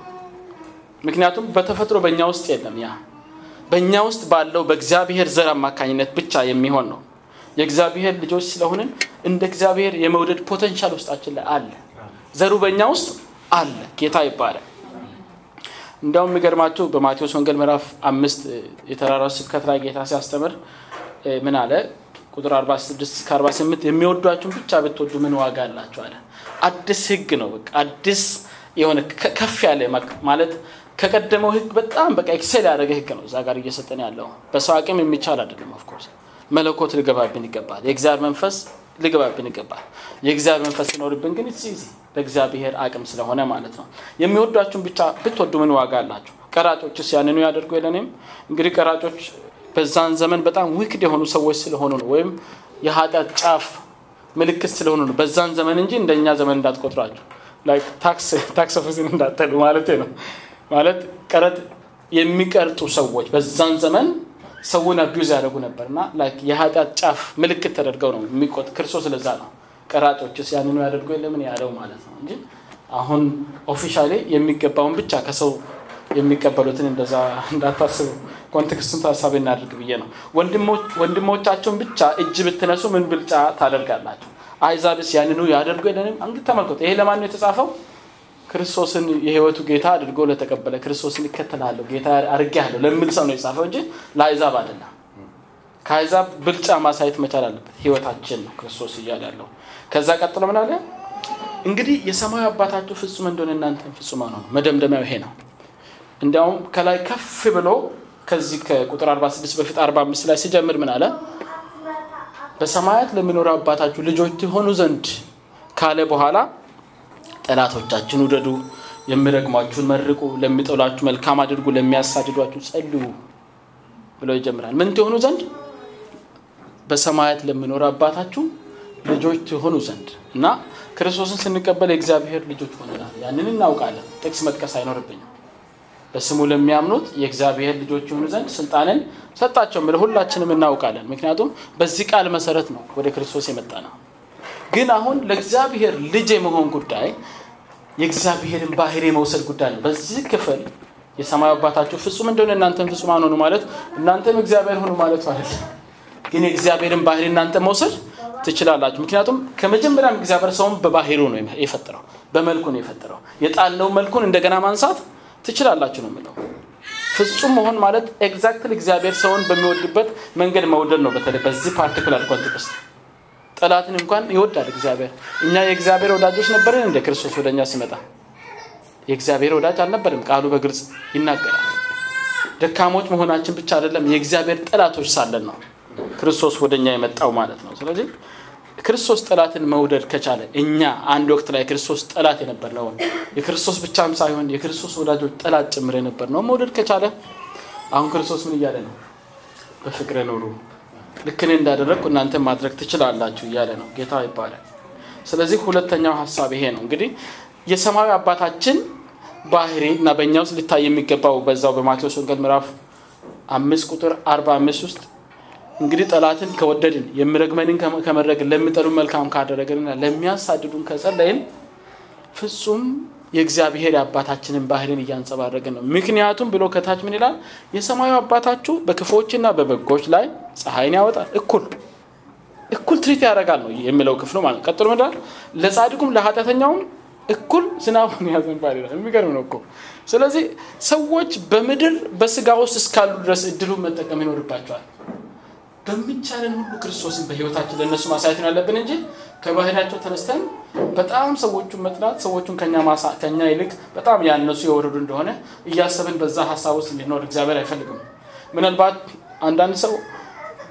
ምክንያቱም በተፈጥሮ በእኛ ውስጥ የለም ያ በእኛ ውስጥ ባለው በእግዚአብሔር ዘር አማካኝነት ብቻ የሚሆን ነው። የእግዚአብሔር ልጆች ስለሆንን እንደ እግዚአብሔር የመውደድ ፖቴንሻል ውስጣችን ላይ አለ። ዘሩ በእኛ ውስጥ አለ። ጌታ ይባላል። እንዲያውም የሚገርማችሁ በማቴዎስ ወንጌል ምዕራፍ አምስት የተራራው ስብከት ላይ ጌታ ሲያስተምር ምን አለ? ቁጥር 46 እስከ 48 የሚወዷችሁን ብቻ ብትወዱ ምን ዋጋ አላችሁ አለ። አዲስ ህግ ነው። በቃ አዲስ የሆነ ከፍ ያለ ማለት ከቀደመው ህግ በጣም በቃ excel ያደረገ ህግ ነው እዛ ጋር እየሰጠን ያለው። በሰው አቅም የሚቻል አይደለም። of course መለኮት ሊገባብን ይገባል። የእግዚአብሔር መንፈስ ሊገባብን ይገባል። የእግዚአብሔር መንፈስ ሲኖርብን ግን ዚ በእግዚአብሔር አቅም ስለሆነ ማለት ነው። የሚወዷችሁን ብቻ ብትወዱ ምን ዋጋ አላችሁ? ቀራጮችስ ያንኑ ያደርጉ የለንም? እንግዲህ ቀራጮች በዛን ዘመን በጣም wicked የሆኑ ሰዎች ስለሆኑ ነው፣ ወይም የኃጢአት ጫፍ ምልክት ስለሆኑ ነው። በዛን ዘመን እንጂ እንደኛ ዘመን እንዳትቆጥሯቸው፣ tax office ን እንዳትሉ ማለት ነው። ማለት ቀረጥ የሚቀርጡ ሰዎች በዛን ዘመን ሰውን abuse ያደርጉ ነበር እና የኃጢአት ጫፍ ምልክት ተደርገው ነው የሚቆጥ ክርስቶስ ለዛ ነው። ቀራጮችስ ያንኑ ያደርጉ የለምን ያለው ማለት ነው እንጂ አሁን officially የሚገባውን ብቻ ከሰው የሚቀበሉትን እንደዛ እንዳታስቡ። context ኡን ታሳቢ እናድርግ ብዬ ነው። ወንድሞቻቸውን ብቻ እጅ ብትነሱ ምን ብልጫ ታደርጋላችሁ? አህዛብስ ያንኑ ያደርጉ የለንም? እንግዲህ ተመልከቱ። ይሄ ለማን ነው የተጻፈው ክርስቶስን የህይወቱ ጌታ አድርጎ ለተቀበለ ክርስቶስን ይከተላለሁ ጌታ አድርጌያለሁ ለሚል ሰው ነው የጻፈው እንጂ ለአህዛብ አይደለም። ከአህዛብ ብልጫ ማሳየት መቻል አለበት። ህይወታችን ነው ክርስቶስ እያለ ያለው። ከዛ ቀጥሎ ምን? እንግዲህ የሰማያዊ አባታችሁ ፍጹም እንደሆነ እናንተም ፍጹማን ሁኑ። መደምደሚያው ይሄ ነው። እንዲያውም ከላይ ከፍ ብሎ ከዚህ ከቁጥር 46 በፊት 45 ላይ ሲጀምር ምን አለ? በሰማያት ለሚኖረው አባታችሁ ልጆች ትሆኑ ዘንድ ካለ በኋላ ጠላቶቻችሁን ውደዱ፣ የሚረግሟችሁን መርቁ፣ ለሚጠሏችሁ መልካም አድርጉ፣ ለሚያሳድዷችሁ ጸልዩ ብሎ ይጀምራል። ምን ትሆኑ ዘንድ በሰማያት ለሚኖር አባታችሁ ልጆች ትሆኑ ዘንድ እና ክርስቶስን ስንቀበል የእግዚአብሔር ልጆች ሆነናል። ያንን እናውቃለን። ጥቅስ መጥቀስ አይኖርብኝም። በስሙ ለሚያምኑት የእግዚአብሔር ልጆች የሆኑ ዘንድ ስልጣንን ሰጣቸው ብለ ሁላችንም እናውቃለን። ምክንያቱም በዚህ ቃል መሰረት ነው ወደ ክርስቶስ የመጣ ነው። ግን አሁን ለእግዚአብሔር ልጅ የመሆን ጉዳይ የእግዚአብሔርን ባህሪ የመውሰድ ጉዳይ ነው። በዚህ ክፍል የሰማይ አባታችሁ ፍጹም እንደሆነ እናንተም ፍጹማን ሆኑ ማለት እናንተም እግዚአብሔር ሆኑ ማለት ማለት ግን የእግዚአብሔርን ባህሪ እናንተ መውሰድ ትችላላችሁ። ምክንያቱም ከመጀመሪያም እግዚአብሔር ሰውን በባህሩ ነው የፈጠረው፣ በመልኩ ነው የፈጠረው። የጣልነው መልኩን እንደገና ማንሳት ትችላላችሁ ነው የምለው። ፍጹም መሆን ማለት exactly እግዚአብሔር ሰውን በሚወድበት መንገድ መውደድ ነው። በተለይ በዚህ particular context ጠላትን እንኳን ይወዳል እግዚአብሔር። እኛ የእግዚአብሔር ወዳጆች ነበርን እንደ ክርስቶስ ወደ እኛ ሲመጣ የእግዚአብሔር ወዳጅ አልነበርም። ቃሉ በግልጽ ይናገራል። ደካሞች መሆናችን ብቻ አይደለም፣ የእግዚአብሔር ጠላቶች ሳለን ነው ክርስቶስ ወደ እኛ የመጣው ማለት ነው። ስለዚህ ክርስቶስ ጠላትን መውደድ ከቻለ እኛ አንድ ወቅት ላይ ክርስቶስ ጠላት የነበርነውን የክርስቶስ ብቻም ሳይሆን የክርስቶስ ወዳጆች ጠላት ጭምር የነበርነው መውደድ ከቻለ አሁን ክርስቶስ ምን እያለ ነው? በፍቅር ኑሩ፣ ልክ እኔ እንዳደረግኩ እናንተ ማድረግ ትችላላችሁ እያለ ነው ጌታ ይባላል። ስለዚህ ሁለተኛው ሀሳብ ይሄ ነው። እንግዲህ የሰማያዊ አባታችን ባህሪ እና በእኛ ውስጥ ሊታይ የሚገባው በዛው በማቴዎስ ወንጌል ምዕራፍ አምስት ቁጥር አርባ አምስት ውስጥ እንግዲህ ጠላትን ከወደድን የሚረግመንን ከመረግን ለሚጠሉን መልካም ካደረግንና ለሚያሳድዱን ከጸለይን ፍጹም የእግዚአብሔር የአባታችንን ባህልን እያንጸባረግን ነው። ምክንያቱም ብሎ ከታች ምን ይላል? የሰማዩ አባታችሁ በክፎችና በበጎች ላይ ፀሐይን ያወጣል፣ እኩል እኩል ትሪት ያደርጋል ነው የሚለው ክፍሉ ማለት ቀጥሎ ምዳል ለጻድቁም ለኃጢአተኛውም እኩል ዝናቡን ያዘንባል ይላል። የሚገርም ነው እኮ። ስለዚህ ሰዎች በምድር በስጋ ውስጥ እስካሉ ድረስ እድሉን መጠቀም ይኖርባቸዋል። በሚቻለን ሁሉ ክርስቶስን በህይወታችን ለእነሱ ማሳየት ያለብን እንጂ ከባህላቸው ተነስተን በጣም ሰዎቹን መጥላት ሰዎቹን ከኛ ይልቅ በጣም ያነሱ የወረዱ እንደሆነ እያሰብን በዛ ሀሳብ ውስጥ እንዲኖር እግዚአብሔር አይፈልግም። ምናልባት አንዳንድ ሰው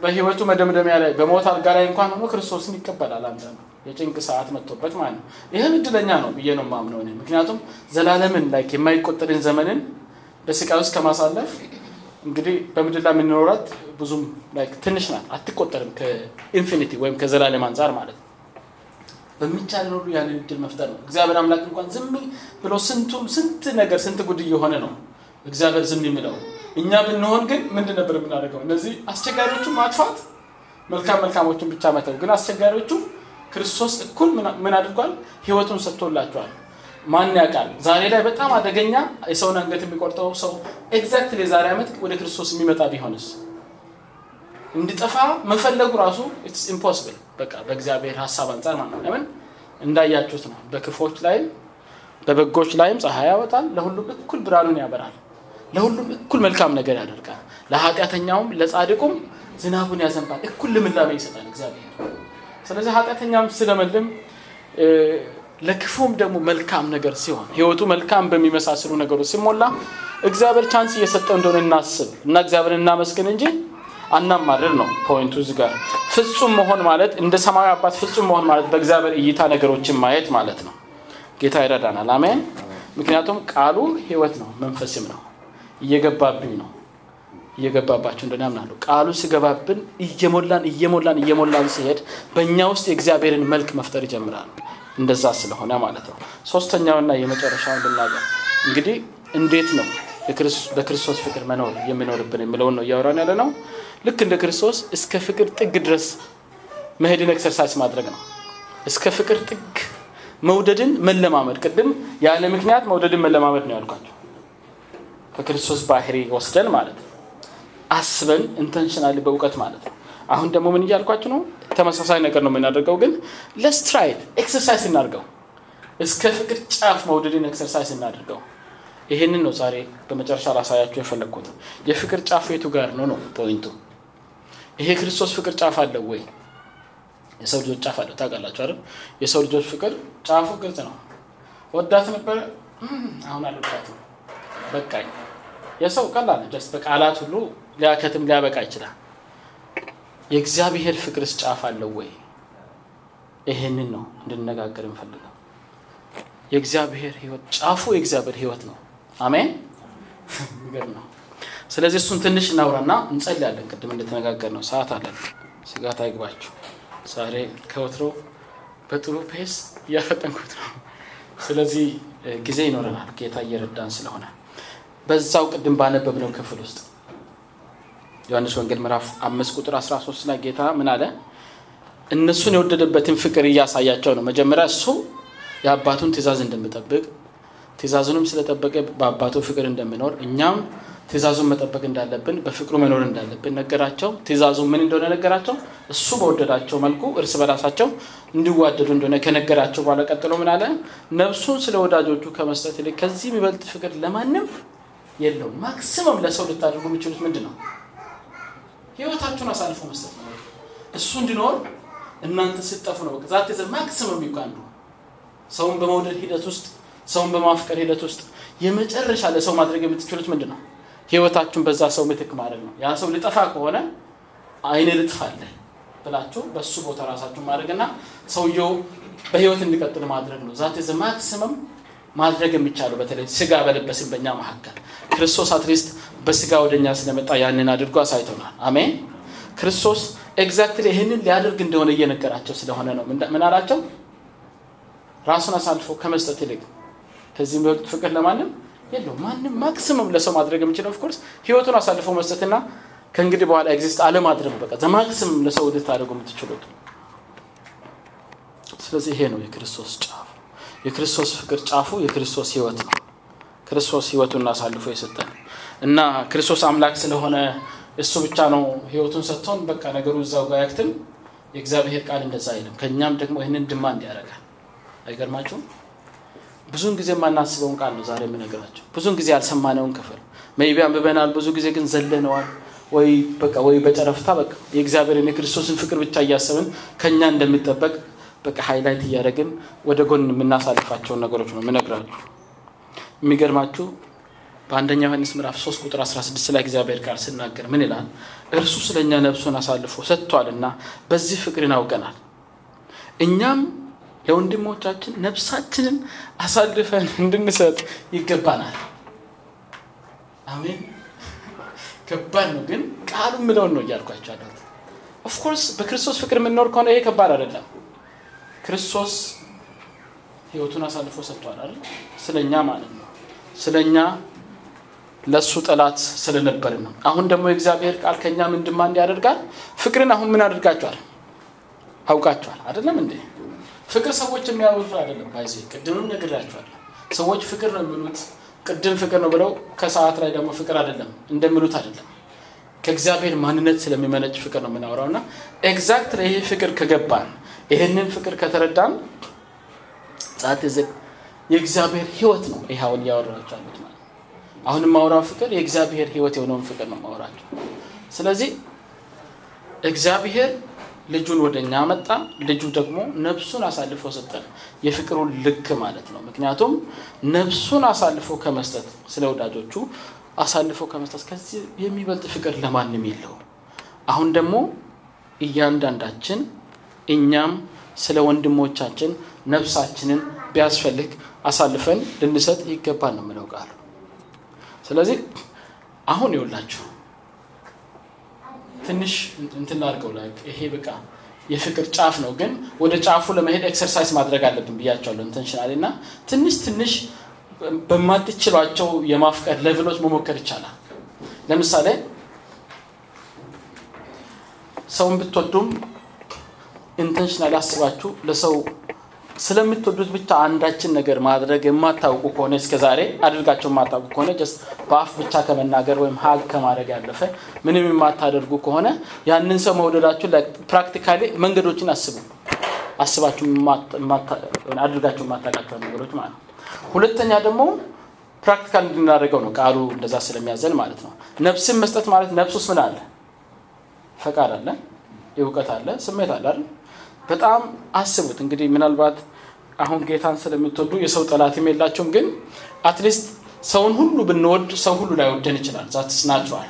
በህይወቱ መደምደሚያ ላይ በሞት አልጋ ላይ እንኳን ሆኖ ክርስቶስን ይቀበላል። አንዳንዱ የጭንቅ ሰዓት መጥቶበት ማለት ነው። ይህም እድለኛ ነው ብዬ ነው የማምነው እኔ። ምክንያቱም ዘላለምን ላይ የማይቆጠርን ዘመንን በስቃይ ውስጥ ከማሳለፍ እንግዲህ በምድር ላይ የምንኖራት ብዙም ትንሽ ናት፣ አትቆጠርም ከኢንፊኒቲ ወይም ከዘላለም አንጻር ማለት ነው። በሚቻለን ሁሉ ያንን እድል መፍጠር ነው። እግዚአብሔር አምላክ እንኳን ዝም ብሎ ስንቱም ስንት ነገር ስንት ጉድ እየሆነ ነው እግዚአብሔር ዝም የሚለው። እኛ ብንሆን ግን ምንድን ነበር የምናደርገው? እነዚህ አስቸጋሪዎቹን ማጥፋት፣ መልካም መልካሞቹን ብቻ መተው። ግን አስቸጋሪዎቹ ክርስቶስ እኩል ምን አድርጓል? ህይወቱን ሰጥቶላቸዋል። ማን ያውቃል? ዛሬ ላይ በጣም አደገኛ የሰውን አንገት የሚቆርጠው ሰው exactly የዛሬ ዓመት ወደ ክርስቶስ የሚመጣ ቢሆንስ እንዲጠፋ መፈለጉ ራሱ it's impossible። በቃ በእግዚአብሔር ሀሳብ አንጻር ማለት ለምን? እንዳያችሁት ነው። በክፉዎች ላይም በበጎች ላይም ፀሐይ ያወጣል፣ ለሁሉም እኩል ብርሃኑን ያበራል፣ ለሁሉም እኩል መልካም ነገር ያደርጋል፣ ለኃጢአተኛውም ለጻድቁም ዝናቡን ያዘንባል፣ እኩል ልምላሜ ይሰጣል እግዚአብሔር። ስለዚህ ኃጢአተኛም ስለመልም ለክፉም ደግሞ መልካም ነገር ሲሆን ህይወቱ መልካም በሚመሳስሉ ነገሮች ሲሞላ እግዚአብሔር chance እየሰጠው እንደሆነ እናስብ እና እግዚአብሔር እናመስግን እንጂ አናማርር ነው point ኡ እዚህ ጋር። ፍጹም መሆን ማለት እንደ ሰማያዊ አባት ፍጹም መሆን ማለት በእግዚአብሔር እይታ ነገሮችን ማየት ማለት ነው። ጌታ ይረዳናል። አሜን። ምክንያቱም ቃሉ ህይወት ነው፣ መንፈስም ነው። እየገባብኝ ነው እየገባባችሁ እንደሆነ ያምናለሁ። ቃሉ ሲገባብን እየሞላን እየሞላን እየሞላን ሲሄድ በእኛ ውስጥ የእግዚአብሔርን መልክ መፍጠር ይጀምራል። እንደዛ ስለሆነ ማለት ነው። ሶስተኛውና የመጨረሻውን ልናገር እንግዲህ እንዴት ነው በክርስቶስ ፍቅር መኖር የሚኖርብን የሚለውን ነው እያወራን ያለ ነው። ልክ እንደ ክርስቶስ እስከ ፍቅር ጥግ ድረስ መሄድን exercise ማድረግ ነው። እስከ ፍቅር ጥግ መውደድን መለማመድ። ቅድም ያለ ምክንያት መውደድን መለማመድ ነው ያልኳችሁ። በክርስቶስ ባህሪ ወስደን ማለት ነው። አስበን intentionally በእውቀት ማለት ነው። አሁን ደግሞ ምን እያልኳችሁ ነው? ተመሳሳይ ነገር ነው የምናደርገው፣ ግን ለስትራይድ exercise እናድርገው። እስከ ፍቅር ጫፍ መውደድን exercise እናድርገው። ይህንን ነው ዛሬ በመጨረሻ ላሳያችሁ የፈለግኩት። የፍቅር ጫፍ የቱ ጋር ነው ነው point ቱ። ይሄ ክርስቶስ ፍቅር ጫፍ አለው ወይ? የሰው ልጆች ጫፍ አለው ታውቃላችሁ አይደል? የሰው ልጆች ፍቅር ጫፉ ግልጽ ነው። ወዳት ነበረ፣ አሁን አልወዳትም፣ በቃኝ። የሰው ቀላል just በቃላት ሁሉ ሊያከትም ሊያበቃ ይችላል። የእግዚአብሔር ፍቅርስ ጫፍ አለው ወይ? ይሄንን ነው እንድነጋገር እንፈልገው። የእግዚአብሔር ህይወት ጫፉ የእግዚአብሔር ህይወት ነው። አሜን። የሚገርም ነው። ስለዚህ እሱን ትንሽ እናውራና እንጸልያለን። ቅድም እንደተነጋገር ነው ሰዓት አለን። ስጋት አይግባችሁ። ዛሬ ከወትሮ በጥሩ ፔስ እያፈጠንኩት ነው። ስለዚህ ጊዜ ይኖረናል ጌታ እየረዳን ስለሆነ በዛው ቅድም ባነበብነው ክፍል ውስጥ ዮሐንስ ወንጌል ምዕራፍ አምስት ቁጥር 13 ላይ ጌታ ምን አለ? እነሱን የወደደበትን ፍቅር እያሳያቸው ነው። መጀመሪያ እሱ የአባቱን ትእዛዝ እንደምጠብቅ ትእዛዙንም ስለጠበቀ በአባቱ ፍቅር እንደምኖር እኛም ትእዛዙን መጠበቅ እንዳለብን በፍቅሩ መኖር እንዳለብን ነገራቸው። ትእዛዙ ምን እንደሆነ ነገራቸው። እሱ በወደዳቸው መልኩ እርስ በራሳቸው እንዲዋደዱ እንደሆነ ከነገራቸው በኋላ ቀጥሎ ምን አለ? ነፍሱን ስለ ወዳጆቹ ከመስጠት ይልቅ ከዚህ የሚበልጥ ፍቅር ለማንም የለውም። ማክሲመም ለሰው ልታደርጉ የሚችሉት ምንድን ነው? ህይወታችሁን አሳልፎ መስጠት ነው። እሱ እንዲኖር እናንተ ስትጠፉ ነው። that maximum የሚባል ነው። ሰውን በመውደድ ሂደት ውስጥ ሰውን በማፍቀር ሂደት ውስጥ የመጨረሻ ለሰው ማድረግ የምትችሉት ምንድን ነው? ህይወታችሁን በዛ ሰው ምትክ ማድረግ ነው። ያ ሰው ሊጠፋ ከሆነ እኔ ልጥፋለት ብላችሁ በሱ ቦታ ራሳችሁን ማድረግና ሰውየው በህይወት እንዲቀጥል ማድረግ ነው። that's the maximum ማድረግ የሚቻለው በተለይ ስጋ በለበስን በእኛ መካከል ክርስቶስ at least በስጋ ወደኛ ስለመጣ ያንን አድርጎ አሳይቶናል። አሜን። ክርስቶስ exactly ይህንን ሊያደርግ እንደሆነ እየነገራቸው ስለሆነ ነው። ምን አላቸው? ራሱን አሳልፎ ከመስጠት ይልቅ ከዚህ የሚበልጥ ፍቅር ለማንም የለውም። ማንም maximum ለሰው ማድረግ የሚችለው of course ህይወቱን አሳልፎ መስጠትና ከእንግዲህ በኋላ exist አለማድረግ በቃ maximum ለሰው ልታደርጉ የምትችሉት። ስለዚህ ይሄ ነው የክርስቶስ ጫፉ። የክርስቶስ ፍቅር ጫፉ የክርስቶስ ህይወት ነው። ክርስቶስ ህይወቱን አሳልፎ የሰጠን እና ክርስቶስ አምላክ ስለሆነ እሱ ብቻ ነው ህይወቱን ሰጥቶን በቃ ነገሩ እዛው ጋር ያክትም። የእግዚአብሔር ቃል እንደዛ አይልም። ከእኛም ደግሞ ይህንን demand ያደርጋል። አይገርማችሁም? ብዙውን ጊዜ የማናስበውን ቃል ነው ዛሬ የምነግራችሁ። ብዙውን ጊዜ ያልሰማነውን ክፍል maybe አንብበናል። ብዙ ጊዜ ግን ዘለነዋል ወይ በቃ ወይ በጨረፍታ በቃ የእግዚአብሔርን የክርስቶስን ፍቅር ብቻ እያሰብን ከእኛ እንደሚጠበቅ በቃ highlight እያደረግን ወደ ጎን የምናሳልፋቸውን ነገሮች ነው የምነግራችሁ። የሚገርማችሁ በአንደኛ ዮሐንስ ምዕራፍ 3 ቁጥር 16 ላይ እግዚአብሔር ቃል ስናገር ምን ይላል? እርሱ ስለ እኛ ነፍሱን አሳልፎ ሰጥቷልና በዚህ ፍቅርን አውቀናል እኛም ለወንድሞቻችን ነፍሳችንን አሳልፈን እንድንሰጥ ይገባናል። አሜን። ከባድ ነው፣ ግን ቃሉ ምለውን ነው እያልኳቸው ያለሁት። of course በክርስቶስ ፍቅር የምንኖር ከሆነ ይሄ ከባድ አይደለም። ክርስቶስ ህይወቱን አሳልፎ ሰጥቷል አይደል? ስለኛ ማለት ነው። ስለኛ ለእሱ ጠላት ስለነበርን ነው። አሁን ደግሞ የእግዚአብሔር ቃል ከኛ ምን demand ያደርጋል? ፍቅርን አሁን ምን አድርጋችኋል? አውቃችኋል አይደለም እንዴ? ፍቅር ሰዎች የሚያወሩት አይደለም። by the way ቅድምም ነግሬያችኋለሁ። ሰዎች ፍቅር ነው የሚሉት ቅድም ፍቅር ነው ብለው ከሰዓት ላይ ደግሞ ፍቅር አይደለም እንደሚሉት አይደለም። ከእግዚአብሔር ማንነት ስለሚመነጭ ፍቅር ነው የምናወራው እና ኤግዛክት ይሄ ፍቅር ከገባን ይህንን ፍቅር ከተረዳን ጻት የእግዚአብሔር ህይወት ነው ይህ አሁን ያሉት ማለት አሁን የማወራው ፍቅር የእግዚአብሔር ህይወት የሆነውን ፍቅር ነው የማወራቸው። ስለዚህ እግዚአብሔር ልጁን ወደ እኛ መጣ። ልጁ ደግሞ ነፍሱን አሳልፎ ሰጠን። የፍቅሩን ልክ ማለት ነው። ምክንያቱም ነፍሱን አሳልፎ ከመስጠት ስለ ወዳጆቹ አሳልፎ ከመስጠት ከዚህ የሚበልጥ ፍቅር ለማንም የለውም። አሁን ደግሞ እያንዳንዳችን እኛም ስለ ወንድሞቻችን ነፍሳችንን ቢያስፈልግ አሳልፈን ልንሰጥ ይገባል ነው የሚለው ቃሉ። ስለዚህ አሁን ይኸውላችሁ ትንሽ እንትን ይሄ በቃ የፍቅር ጫፍ ነው፣ ግን ወደ ጫፉ ለመሄድ exercise ማድረግ አለብን ብያችኋለሁ። intentionally እና ትንሽ ትንሽ በማትችሏቸው የማፍቀር level ኦች መሞከር ይቻላል። ለምሳሌ ሰውን ብትወዱም intentionally አስባችሁ ለሰው ስለምትወዱት ብቻ አንዳችን ነገር ማድረግ የማታውቁ ከሆነ እስከ ዛሬ አድርጋችሁ የማታውቁ ከሆነ በአፍ ብቻ ከመናገር ወይም hug ከማድረግ ያለፈ ምንም የማታደርጉ ከሆነ ያንን ሰው መውደዳችሁ practically መንገዶችን አስቡ። አስባችሁ አድርጋችሁ የማታውቋቸው ነገሮች ማለት ነው። ሁለተኛ ደግሞ practical እንድናደርገው ነው ቃሉ እንደዛ ስለሚያዘን ማለት ነው። ነፍስን መስጠት ማለት ነፍስ ውስጥ ምን አለ? ፈቃድ አለ፣ እውቀት አለ፣ ስሜት አለ አይደል? በጣም አስቡት እንግዲህ ምናልባት አሁን ጌታን ስለምትወዱ የሰው ጠላትም የላችሁም፣ ግን at least ሰውን ሁሉ ብንወድ ሰው ሁሉ ላይወደን ይችላል። that's natural።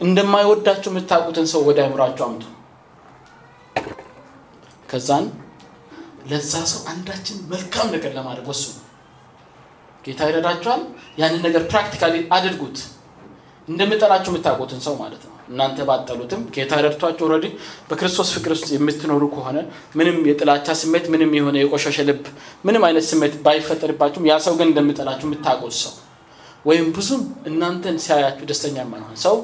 እንደማይወዳችሁ የምታውቁትን ሰው ወደ አእምሯችሁ አምጡ። ከዛን ለዛ ሰው አንዳችን መልካም ነገር ለማድረግ ወስኑ። ጌታ ይረዳችኋል። ያንን ነገር practically አድርጉት። እንደምጠላችሁ የምታውቁትን ሰው ማለት ነው። እናንተ ባትጠሉትም ጌታ ረድቷችሁ already በክርስቶስ ፍቅር ውስጥ የምትኖሩ ከሆነ ምንም የጥላቻ ስሜት ምንም የሆነ የቆሸሸ ልብ ምንም አይነት ስሜት ባይፈጠርባችሁም ያ ሰው ግን እንደሚጠላችሁ የምታውቁት ሰው ወይም ብዙም እናንተን ሲያያችሁ ደስተኛ የማይሆን ሰው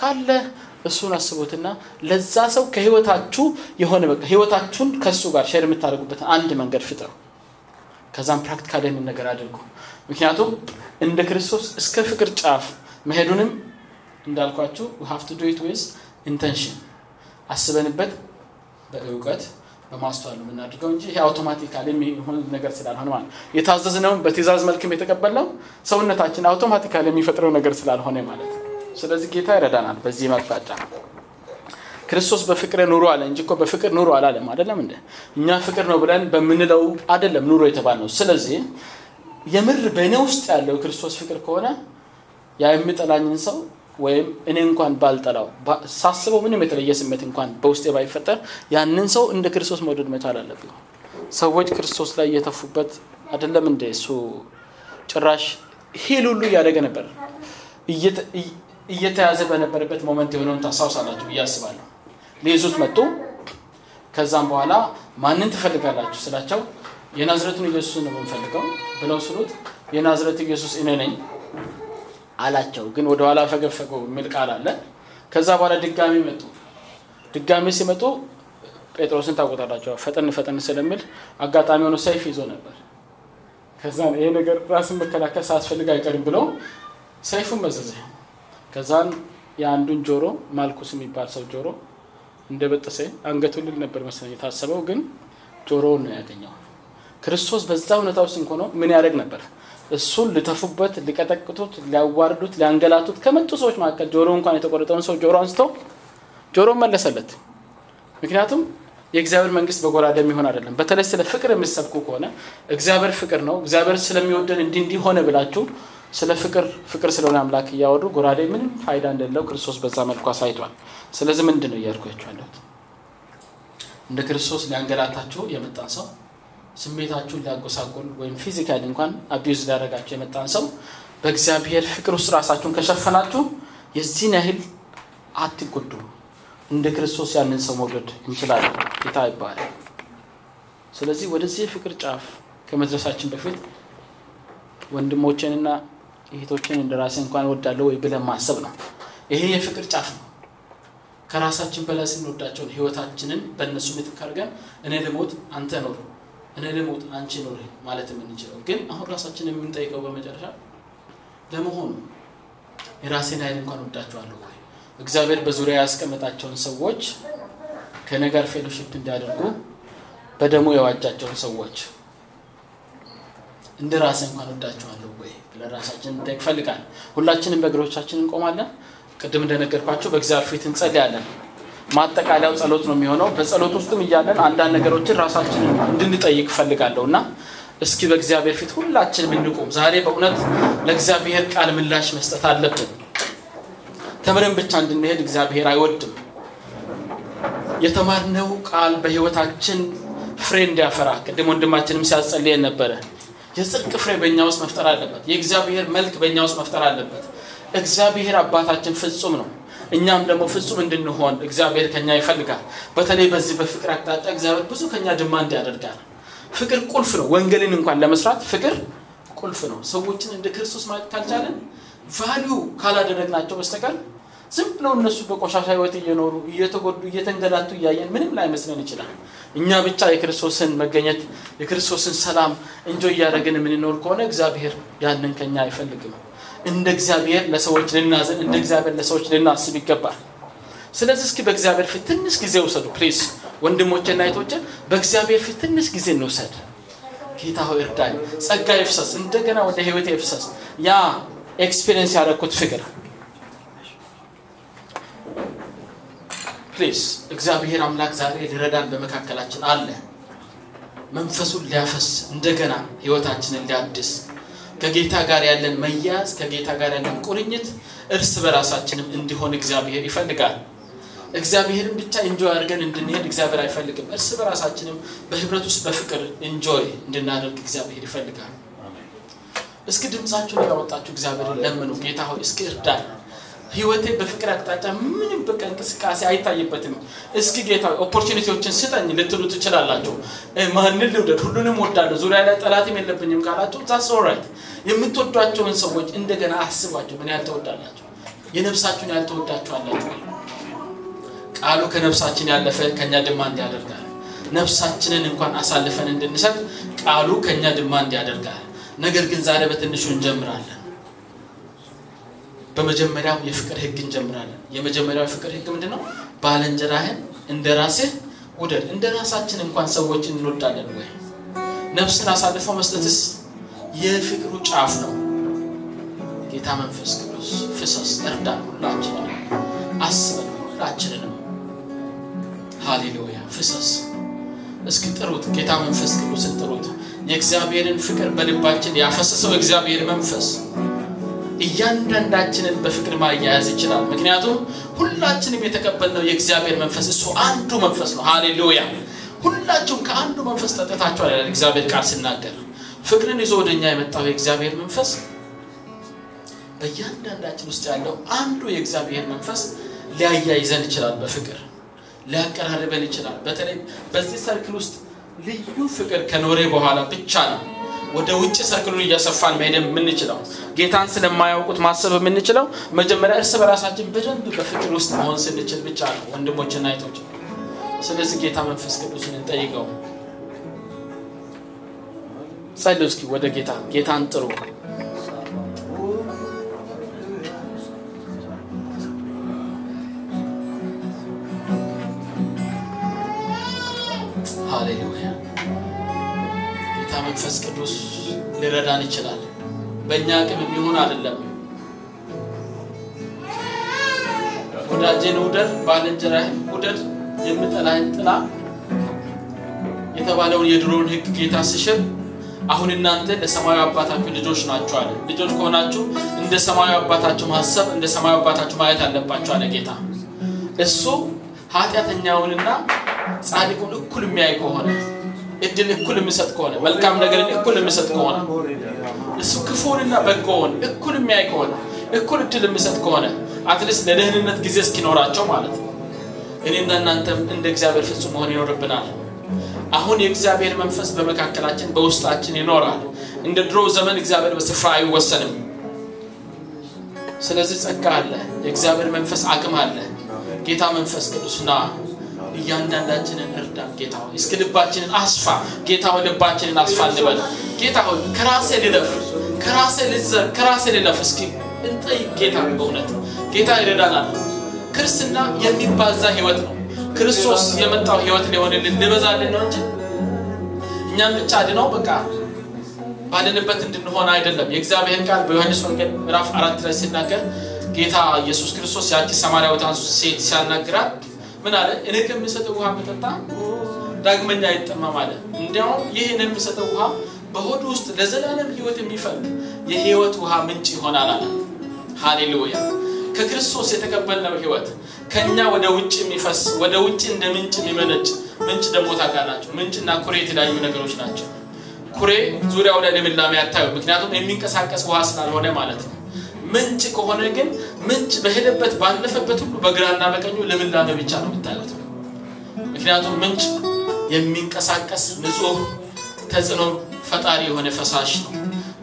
ካለ እሱን አስቡትና ለዛ ሰው ከህይወታችሁ የሆነ በቃ ህይወታችሁን ከእሱ ጋር share የምታደርጉበትን አንድ መንገድ ፍጠሩ። ከዛም practical ነገር አድርጉ። ምክንያቱም እንደ ክርስቶስ እስከ ፍቅር ጫፍ መሄዱንም እንዳልኳችሁ have to do it with intention አስበንበት በእውቀት በማስተዋል የምናደርገው እንጂ ይሄ automatically የሚሆን ነገር ስላልሆነ ማለት የታዘዝነውን በትእዛዝ መልክም የተቀበልነው ሰውነታችን አውቶማቲካሊ የሚፈጥረው ነገር ስላልሆነ ማለት ነው። ስለዚህ ጌታ ይረዳናል በዚህ መቅጣጫ ክርስቶስ በፍቅር ኑሮ አለ እንጂ እኮ በፍቅር ኑሮ አላለም አደለም እንደ እኛ ፍቅር ነው ብለን በምንለው አደለም ኑሮ የተባል ነው ስለዚህ የምር በእኔ ውስጥ ያለው ክርስቶስ ፍቅር ከሆነ ያ የሚጠላኝን ሰው ወይም እኔ እንኳን ባልጠላው ሳስበው ምንም የተለየ ስሜት እንኳን በውስጤ ባይፈጠር ያንን ሰው እንደ ክርስቶስ መውደድ መቻል አለብኝ። ሰዎች ክርስቶስ ላይ እየተፉበት አደለም እንደ እሱ ጭራሽ heal ሁሉ እያደረገ ነበር። እየተያዘ በነበረበት moment የሆነውን ታስታውሳላችሁ ብዬ አስባለሁ። ሊይዙት መጡ። ከዛም በኋላ ማንን ትፈልጋላችሁ ስላቸው የናዝረቱን ኢየሱስ ነው የምንፈልገው ብለው ስሉት የናዝረት ኢየሱስ እኔ ነኝ አላቸው። ግን ወደኋላ ፈገፈገው የሚል ቃል አለ። ከዛ በኋላ ድጋሚ መጡ። ድጋሚ ሲመጡ ጴጥሮስን ታቆጣላቸው ፈጠን ፈጠን ስለሚል አጋጣሚ ሆኖ ሰይፍ ይዞ ነበር። ከዛ ይሄ ነገር ራስን መከላከል ሳያስፈልግ አይቀርም ብሎ ሰይፉን መዘዘ። ከዛን የአንዱን ጆሮ ማልኩስ የሚባል ሰው ጆሮ እንደ በጠሰ አንገቱ ልል ነበር መሰለኝ የታሰበው ግን ጆሮውን ነው ያገኘው። ክርስቶስ በዛ ሁኔታ ውስጥ እንኮኖ ምን ያደርግ ነበር እሱን ልተፉበት ሊቀጠቅጡት ሊያዋርዱት ሊያንገላቱት ከመጡ ሰዎች መካከል ጆሮ እንኳን የተቆረጠውን ሰው ጆሮ አንስተው ጆሮ መለሰለት። ምክንያቱም የእግዚአብሔር መንግስት በጎራዴ የሚሆን አይደለም። በተለይ ስለ ፍቅር የሚሰብኩ ከሆነ እግዚአብሔር ፍቅር ነው። እግዚአብሔር ስለሚወደን እንዲ እንዲህ ሆነ ብላችሁ ስለ ፍቅር ፍቅር ስለሆነ አምላክ እያወሩ ጎራዴ ምንም ፋይዳ እንደሌለው ክርስቶስ በዛ መልኩ አሳይቷል። ስለዚህ ምንድን ነው ያለሁት እንደ ክርስቶስ ሊያንገላታችሁ የመጣን ሰው ስሜታችሁን ሊያጎሳቁል ወይም physically እንኳን abuse ሊያደረጋችሁ የመጣን ሰው በእግዚአብሔር ፍቅር ውስጥ ራሳችሁን ከሸፈናችሁ የዚህን ያህል አትጎዱ እንደ ክርስቶስ ያንን ሰው መውደድ እንችላለን። ጌታ ይባላል። ስለዚህ ወደዚህ የፍቅር ጫፍ ከመድረሳችን በፊት ወንድሞችንና እህቶችን እንደ ራሴ እንኳን ወዳለሁ ወይ ብለን ማሰብ ነው። ይሄ የፍቅር ጫፍ ነው። ከራሳችን በላይ ስንወዳቸውን ህይወታችንን በእነሱ ምትክ እኔ ልሞት አንተ ኖር እኔ ልሞት አንቺ ኖር ማለት የምንችለው። ግን አሁን ራሳችን የምንጠይቀው በመጨረሻ ለመሆኑ የራሴን ኃይል እንኳን ወዳቸዋለሁ ወይ? እግዚአብሔር በዙሪያ ያስቀመጣቸውን ሰዎች ከእኔ ጋር ፌሎሽፕ እንዲያደርጉ በደሞ የዋጃቸውን ሰዎች እንደ ራሴ እንኳን ወዳቸዋለሁ ወይ ብለን እንጠይቅ ፈልጋል ሁላችንም በእግሮቻችን እንቆማለን። ቅድም እንደነገርኳቸው በእግዚአብሔር ፊት እንጸልያለን ማጠቃለያው ጸሎት ነው የሚሆነው። በጸሎት ውስጥም እያለን አንዳንድ ነገሮችን ራሳችን እንድንጠይቅ ፈልጋለሁ እና እስኪ በእግዚአብሔር ፊት ሁላችንም እንቁም። ዛሬ በእውነት ለእግዚአብሔር ቃል ምላሽ መስጠት አለብን። ተምረን ብቻ እንድንሄድ እግዚአብሔር አይወድም። የተማርነው ቃል በህይወታችን ፍሬ እንዲያፈራ ቅድም ወንድማችንም ሲያጸልየን ነበረ። የጽድቅ ፍሬ በእኛ ውስጥ መፍጠር አለበት። የእግዚአብሔር መልክ በእኛ ውስጥ መፍጠር አለበት። እግዚአብሔር አባታችን ፍጹም ነው እኛም ደግሞ ፍጹም እንድንሆን እግዚአብሔር ከኛ ይፈልጋል። በተለይ በዚህ በፍቅር አቅጣጫ እግዚአብሔር ብዙ ከኛ demand ያደርጋል። ፍቅር ቁልፍ ነው። ወንጌልን እንኳን ለመስራት ፍቅር ቁልፍ ነው። ሰዎችን እንደ ክርስቶስ ማየት ካልቻለን value ካላደረግናቸው በስተቀር ዝም ብለው እነሱ በቆሻሻ ህይወት እየኖሩ እየተጎዱ እየተንገላቱ እያየን ምንም ላይመስለን ይችላል። እኛ ብቻ የክርስቶስን መገኘት የክርስቶስን ሰላም enjoy እያደረግን የምንኖር ከሆነ እግዚአብሔር ያንን ከኛ አይፈልግም እንደ እግዚአብሔር ለሰዎች ልናዘን እንደ እግዚአብሔር ለሰዎች ልናስብ ይገባል። ስለዚህ እስኪ በእግዚአብሔር ፊት ትንሽ ጊዜ ውሰዱ please ወንድሞቼና እህቶቼ በእግዚአብሔር ፊት ትንሽ ጊዜ እንውሰድ። ጌታ ሆይ እርዳኝ። ጸጋ ይፍሰስ እንደገና ወደ ህይወት ይፍሰስ። ያ experience ያደረግኩት ፍቅር። please እግዚአብሔር አምላክ ዛሬ ሊረዳን በመካከላችን አለ። መንፈሱን ሊያፈስ እንደገና ህይወታችንን ሊያድስ ከጌታ ጋር ያለን መያዝ ከጌታ ጋር ያለን ቁርኝት እርስ በራሳችንም እንዲሆን እግዚአብሔር ይፈልጋል። እግዚአብሔርን ብቻ enjoy አድርገን እንድንሄድ እግዚአብሔር አይፈልግም። እርስ በራሳችንም በህብረት ውስጥ በፍቅር enjoy እንድናደርግ እግዚአብሔር ይፈልጋል። እስኪ ድምፃችሁን ያወጣችሁ እግዚአብሔርን ለምኑ። ጌታ ሆይ እስኪ እርዳን ህይወቴ በፍቅር አቅጣጫ ምንም በቃ እንቅስቃሴ አይታይበትም። እስኪ ጌታ opportunity ዎችን ስጠኝ ልትሉ ትችላላችሁ። ማንን ልውደድ? ሁሉንም ወዳለሁ፣ ዙሪያ ላይ ጠላትም የለብኝም ካላችሁ that's alright። የምትወዷቸውን ሰዎች እንደገና አስቧቸው። ምን ያህል ተወዳላችሁ? የነፍሳችሁን ያህል ተወዳችኋላችሁ? ቃሉ ከነፍሳችን ያለፈ ከኛ ድማንድ ያደርጋል። ነፍሳችንን እንኳን አሳልፈን እንድንሰጥ ቃሉ ከኛ ድማንድ ያደርጋል። ነገር ግን ዛሬ በትንሹ እንጀምራለን። በመጀመሪያው የፍቅር ህግ እንጀምራለን። የመጀመሪያው የፍቅር ህግ ምንድን ነው? ባልንጀራህን እንደ ራስህ ውደድ። እንደ ራሳችን እንኳን ሰዎችን እንወዳለን ወይ? ነፍስን አሳልፈው መስጠትስ የፍቅሩ ጫፍ ነው። ጌታ መንፈስ ቅዱስ ፍሰስ፣ እርዳን፣ ሁላችንን አስበን፣ ሁላችንንም ሃሌሉያ ፍሰስ። እስኪ ጥሩት፣ ጌታ መንፈስ ቅዱስን ጥሩት። የእግዚአብሔርን ፍቅር በልባችን ያፈሰሰው እግዚአብሔር መንፈስ እያንዳንዳችንን በፍቅር ማያያዝ ይችላል። ምክንያቱም ሁላችንም የተቀበልነው የእግዚአብሔር መንፈስ እሱ አንዱ መንፈስ ነው። ሃሌሉያ! ሁላችሁም ከአንዱ መንፈስ ጠጥታችኋል ይላል እግዚአብሔር ቃል ሲናገር። ፍቅርን ይዞ ወደኛ የመጣው የእግዚአብሔር መንፈስ በእያንዳንዳችን ውስጥ ያለው አንዱ የእግዚአብሔር መንፈስ ሊያያይዘን ይችላል። በፍቅር ሊያቀራርበን ይችላል። በተለይ በዚህ ሰርክል ውስጥ ልዩ ፍቅር ከኖሬ በኋላ ብቻ ነው ወደ ውጭ ሰርክሉን እያሰፋን መሄድ የምንችለው ጌታን ስለማያውቁት ማሰብ የምንችለው መጀመሪያ እርስ በራሳችን በደንብ በፍቅር ውስጥ መሆን ስንችል ብቻ ነው ወንድሞችና አይቶች ስለዚህ ጌታ መንፈስ ቅዱስን እንጠይቀው። ጸልዩ እስኪ ወደ ጌታ። ጌታን ጥሩ መንፈስ ቅዱስ ሊረዳን ይችላል። በእኛ አቅም የሚሆን አይደለም። ወዳጄን ውደድ፣ ባልንጀራህን ውደድ፣ የምጠላህን ጥላ የተባለውን የድሮውን ሕግ ጌታ ሲሽር አሁን እናንተ ለሰማያዊ አባታችሁ ልጆች ናችሁ አለ። ልጆች ከሆናችሁ እንደ ሰማያዊ አባታችሁ ማሰብ፣ እንደ ሰማያዊ አባታችሁ ማየት አለባችሁ አለ ጌታ። እሱ ኃጢአተኛውንና ጻድቁን እኩል የሚያይ ከሆነ እድል እኩል የሚሰጥ ከሆነ መልካም ነገርን እኩል የሚሰጥ ከሆነ እሱ ክፉንና በጎውን እኩል የሚያይ ከሆነ እኩል እድል የሚሰጥ ከሆነ at least ለደህንነት ጊዜ እስኪኖራቸው ማለት ነው። እኔና እናንተም እንደ እግዚአብሔር ፍጹም መሆን ይኖርብናል። አሁን የእግዚአብሔር መንፈስ በመካከላችን በውስጣችን ይኖራል። እንደ ድሮ ዘመን እግዚአብሔር በስፍራ አይወሰንም። ስለዚህ ጸጋ አለ፣ የእግዚአብሔር መንፈስ አቅም አለ። ጌታ መንፈስ ቅዱስና እያንዳንዳችንን እርዳን። ጌታ ሆይ እስኪ ልባችንን አስፋ ጌታ ሆይ ልባችንን አስፋ እንበል። ጌታ ሆይ ከራሴ ልለፍ ከራሴ ልዘር ከራሴ ልለፍ። እስኪ እንጠይቅ ጌታ በእውነት። ጌታ ይረዳናል። ክርስትና የሚባዛ ህይወት ነው። ክርስቶስ የመጣው ህይወት ሊሆንልን ልበዛልን ነው እንጂ እኛም ብቻ አድነው በቃ ባለንበት እንድንሆን አይደለም። የእግዚአብሔር ቃል በዮሐንስ ወንጌል ምዕራፍ አራት ላይ ሲናገር ጌታ ኢየሱስ ክርስቶስ ያቺ ሰማርያዊቷን ሴት ሲያናግራት ምን አለ? እኔ ከምሰጠው ውሃ ብጠጣ ዳግመኛ አይጠማም አለ። እንዲያውም ይህን የምሰጠው ውሃ በሆዱ ውስጥ ለዘላለም ህይወት የሚፈልግ የህይወት ውሃ ምንጭ ይሆናል አለ። ሃሌሉያ! ከክርስቶስ የተቀበልነው ህይወት ከኛ ወደ ውጭ የሚፈስ ወደ ውጭ እንደ ምንጭ የሚመነጭ ምንጭ ደግሞ ታውቃላችሁ፣ ምንጭና ኩሬ የተለያዩ ነገሮች ናቸው። ኩሬ ዙሪያው ላይ ልምላሜ አታዩ፣ ምክንያቱም የሚንቀሳቀስ ውሃ ስላልሆነ ማለት ነው። ምንጭ ከሆነ ግን ምንጭ በሄደበት ባለፈበት ሁሉ በግራና በቀኙ ልምላሜ ብቻ ነው የምታዩት። ምክንያቱም ምንጭ የሚንቀሳቀስ ንጹህ ተጽዕኖ ፈጣሪ የሆነ ፈሳሽ ነው።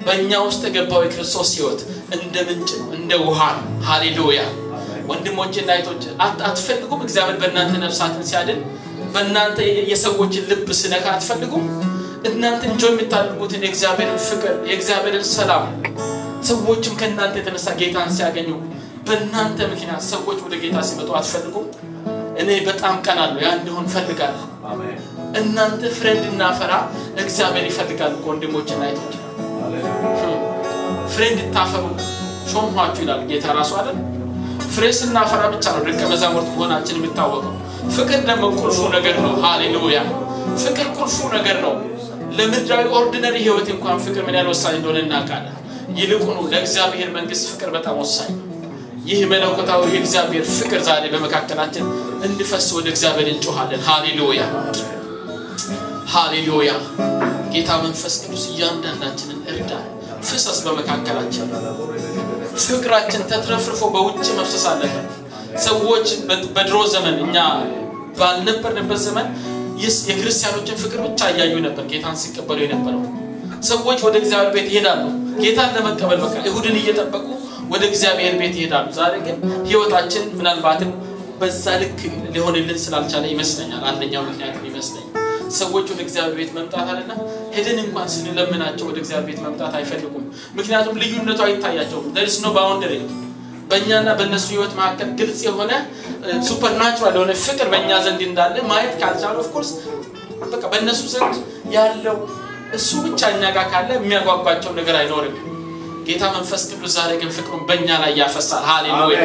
በእኛ ውስጥ የገባው የክርስቶስ ህይወት እንደ ምንጭ እንደ ውሃ ነው። ሃሌሉያ ወንድሞችና እህቶች አትፈልጉም? እግዚአብሔር በእናንተ ነፍሳትን ሲያድን በእናንተ የሰዎችን ልብ ስነካ አትፈልጉም? እናንተ እንጆ የምታደርጉትን የእግዚአብሔርን ፍቅር የእግዚአብሔርን ሰላም ሰዎችም ከእናንተ የተነሳ ጌታን ሲያገኙ በእናንተ ምክንያት ሰዎች ወደ ጌታ ሲመጡ አትፈልጉም? እኔ በጣም ቀናለሁ፣ ያ እንዲሆን ፈልጋለሁ። እናንተ ፍሬ እንድናፈራ እግዚአብሔር ይፈልጋል። ወንድሞችና እህቶች ፍሬ እንድታፈሩ ሾምኋችሁ ይላል ጌታ ራሱ አይደል? ፍሬ ስናፈራ ብቻ ነው ደቀ መዛሙርት መሆናችን የሚታወቀው። ፍቅር ደግሞ ቁልፉ ነገር ነው። ሃሌሉያ! ፍቅር ቁልፉ ነገር ነው። ለምድራዊ ordinary ህይወት እንኳን ፍቅር ምን ያህል ወሳኝ እንደሆነ እናውቃለን። ይልቁኑ ለእግዚአብሔር መንግስት ፍቅር በጣም ወሳኝ ይህ መለኮታዊ የእግዚአብሔር ፍቅር ዛሬ በመካከላችን እንዲፈስ ወደ እግዚአብሔር እንጮሃለን። ሃሌሉያ ሃሌሉያ። ጌታ መንፈስ ቅዱስ እያንዳንዳችንን እርዳ፣ ፍሰስ በመካከላችን ፍቅራችን ተትረፍርፎ በውጭ መፍሰስ አለበት። ሰዎች በድሮ ዘመን እኛ ባልነበርንበት ዘመን የክርስቲያኖችን ፍቅር ብቻ እያዩ ነበር ጌታን ሲቀበሉ የነበረው። ሰዎች ወደ እግዚአብሔር ቤት ይሄዳሉ ጌታን ለመቀበል በቃ እሁድን እየጠበቁ ወደ እግዚአብሔር ቤት ይሄዳሉ። ዛሬ ግን ህይወታችን ምናልባትም በዛ ልክ ሊሆንልን ስላልቻለ ይመስለኛል አንደኛው ምክንያት ይመስለኛል ሰዎች ወደ እግዚአብሔር ቤት መምጣት አለና ሄደን እንኳን ስንለምናቸው ወደ እግዚአብሔር ቤት መምጣት አይፈልጉም። ምክንያቱም ልዩነቱ አይታያቸውም። there's no boundary በእኛና በእነሱ ህይወት መካከል ግልጽ የሆነ supernatural የሆነ ፍቅር በእኛ ዘንድ እንዳለ ማየት ካልቻሉ of course በቃ በእነሱ ዘንድ ያለው እሱ ብቻ እኛ ጋር ካለ የሚያጓጓቸው ነገር አይኖርም። ጌታ መንፈስ ቅዱስ ዛሬ ግን ፍቅሩን በእኛ ላይ ያፈሳል። ሃሌሉያ!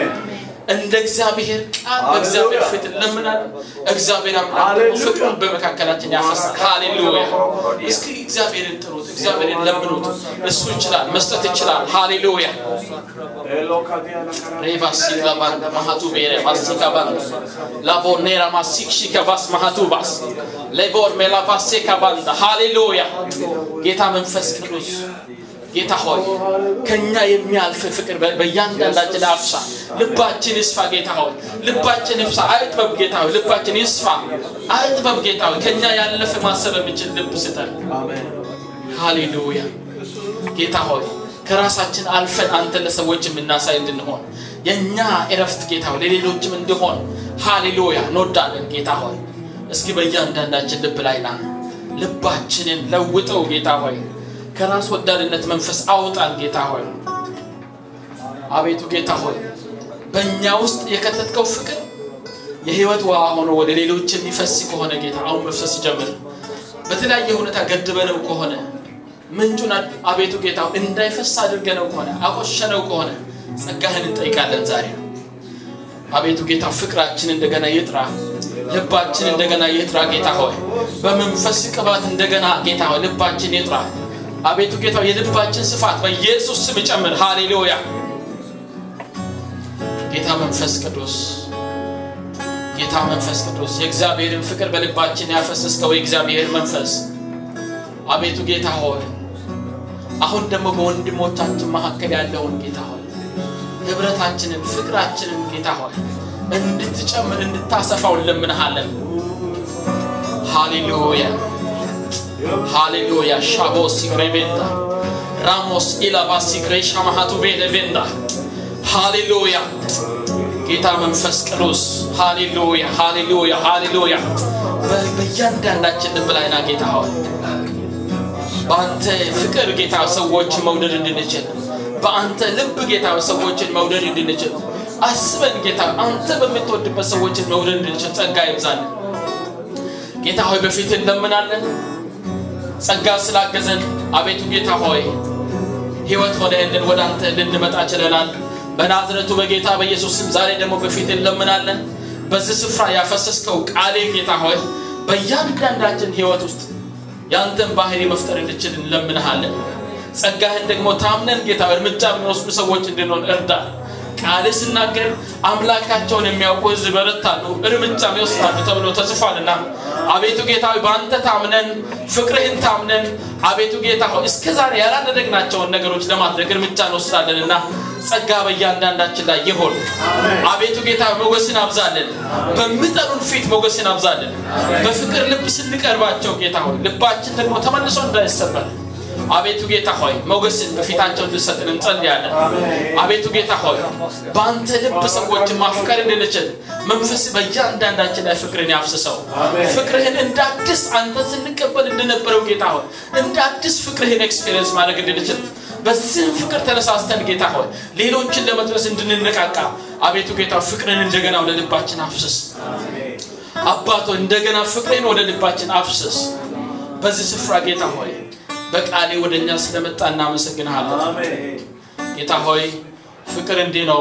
እንደ እግዚአብሔር ቃል በእግዚአብሔር ፊት እንለምናለን። እግዚአብሔር አምላክ ደግሞ ፍቅሩን በመካከላችን ያፈሳል። ሃሌሉያ! እስኪ እግዚአብሔርን ጥሩት፣ እግዚአብሔርን ለምኑት። እሱ ይችላል፣ መስጠት ይችላል። ሃሌሉያ! ሬቫሲላ ባንድ ማሃቱ ቤረ ማሲካ ባንድ ማሃቱ ባስ ሌቮር ሜላቫሴ ከባንዳ ሃሌሉያ! ጌታ መንፈስ ቅዱስ ጌታ ሆይ ከኛ የሚያልፍ ፍቅር በእያንዳንዳችን አፍሳ። ልባችን ይስፋ ጌታ ሆይ ልባችን ይፍሳ። አይጥበብ ጌታ ሆይ ልባችን ይስፋ። አይጥበብ ጌታ ሆይ ከኛ ያለፈ ማሰብ የሚችል ልብ ስጠን። ሃሌሉያ ጌታ ሆይ ከራሳችን አልፈን አንተን ለሰዎች የምናሳይ እንድንሆን የእኛ እረፍት ጌታ ሆይ ለሌሎችም እንዲሆን ሃሌሉያ እንወዳለን ጌታ ሆይ እስኪ በእያንዳንዳችን ልብ ላይ ና ልባችንን ለውጠው ጌታ ሆይ ከራስ ወዳድነት መንፈስ አውጣን ጌታ ሆይ አቤቱ ጌታ ሆይ በእኛ ውስጥ የከተትከው ፍቅር የህይወት ውሃ ሆኖ ወደ ሌሎች የሚፈስ ከሆነ ጌታ አሁን መፍሰስ ይጀምር በተለያየ ሁኔታ ገድበነው ከሆነ ምንጩን አቤቱ ጌታ እንዳይፈስ አድርገነው ከሆነ አቆሸነው ከሆነ ጸጋህን እንጠይቃለን ዛሬ። አቤቱ ጌታ ፍቅራችን እንደገና ይጥራ ልባችን እንደገና ይጥራ ጌታ ሆይ በመንፈስ ቅባት እንደገና ጌታ ሆይ ልባችን ይጥራ አቤቱ ጌታ የልባችን ስፋት በኢየሱስ ስም ጨምር ሃሌሉያ። ጌታ መንፈስ ቅዱስ ጌታ መንፈስ ቅዱስ የእግዚአብሔርን ፍቅር በልባችን ያፈሰስከው የእግዚአብሔር መንፈስ። አቤቱ ጌታ ሆይ አሁን ደግሞ በወንድሞቻችን መካከል ያለውን ጌታ ሆይ ህብረታችንን ፍቅራችንን ጌታ ሆይ እንድትጨምር እንድታሰፋው እንለምንሃለን። ሃሌሉያ ሃሌሉያ ሻቦስ ግሬቤንዳ ራሞስ ኢላባሲ ግሬሻ ማሃቱ ቤለቬንዳ ሃሌሉያ ጌታ መንፈስ ቅዱስ ሃሌሉያ ሃሌሉያ ሃሌሉያ በእያንዳንዳችን ልብ ላይ ና ጌታ ሆይ በአንተ ፍቅር ጌታ ሰዎችን መውደድ እንድንችል በአንተ ልብ ጌታ ሰዎችን መውደድ እንድንችል አስበን ጌታ አንተ በምትወድበት ሰዎችን መውደድ እንድንችል ጸጋ ይብዛለን ጌታ ሆይ በፊት እንለምናለን ጸጋ ስላገዘን አቤቱ ጌታ ሆይ ህይወት ሆነህልን ወደ አንተ ልንመጣ ችለናል። በናዝረቱ በጌታ በኢየሱስ ስም ዛሬ ደግሞ በፊት እንለምናለን። በዚህ ስፍራ ያፈሰስከው ቃሌ ጌታ ሆይ በእያንዳንዳችን ህይወት ውስጥ ያንተን ባህሪ መፍጠር እንድችል እንለምንሃለን። ጸጋህን ደግሞ ታምነን ጌታ እርምጃ የሚወስዱ ሰዎች እንድንሆን እርዳ ቃል ስናገር አምላካቸውን የሚያውቁ ህዝብ በረታሉ እርምጃም ይወስዳሉ ተብሎ ተጽፏልና አቤቱ ጌታ በአንተ ታምነን ፍቅርህን ታምነን። አቤቱ ጌታ ሆይ እስከ ዛሬ ያላደረግናቸውን ነገሮች ለማድረግ እርምጃ እንወስዳለንና ጸጋ በእያንዳንዳችን ላይ ይሆን አቤቱ ጌታ ሞገስን አብዛለን በምጠሩን ፊት ሞገስን አብዛለን በፍቅር ልብ ስንቀርባቸው ጌታ ሆይ ልባችን ደግሞ ተመልሶ እንዳይሰበር አቤቱ ጌታ ሆይ ሞገስን በፊታቸው እንድሰጥን እንጸልያለን። አቤቱ ጌታ ሆይ በአንተ ልብ ሰዎችን ማፍቀር እንድንችል መንፈስ በእያንዳንዳችን ላይ ፍቅርን ያፍስሰው። ፍቅርህን እንደ አዲስ አንተ ስንቀበል እንደነበረው ጌታ ሆይ እንደ አዲስ ፍቅርህን experience ማድረግ እንድንችል በዚህም ፍቅር ተነሳስተን ጌታ ሆይ ሌሎችን ለመድረስ እንድንነቃቃ አቤቱ ጌታ ፍቅርን እንደገና ወደ ልባችን አፍስስ። አባቴ እንደገና ፍቅርን ወደ ልባችን አፍስስ። በዚህ ስፍራ ጌታ ሆይ በቃሌ ወደ እኛ ስለመጣ እናመሰግንሃለን። ጌታ ሆይ ፍቅር እንዲህ ነው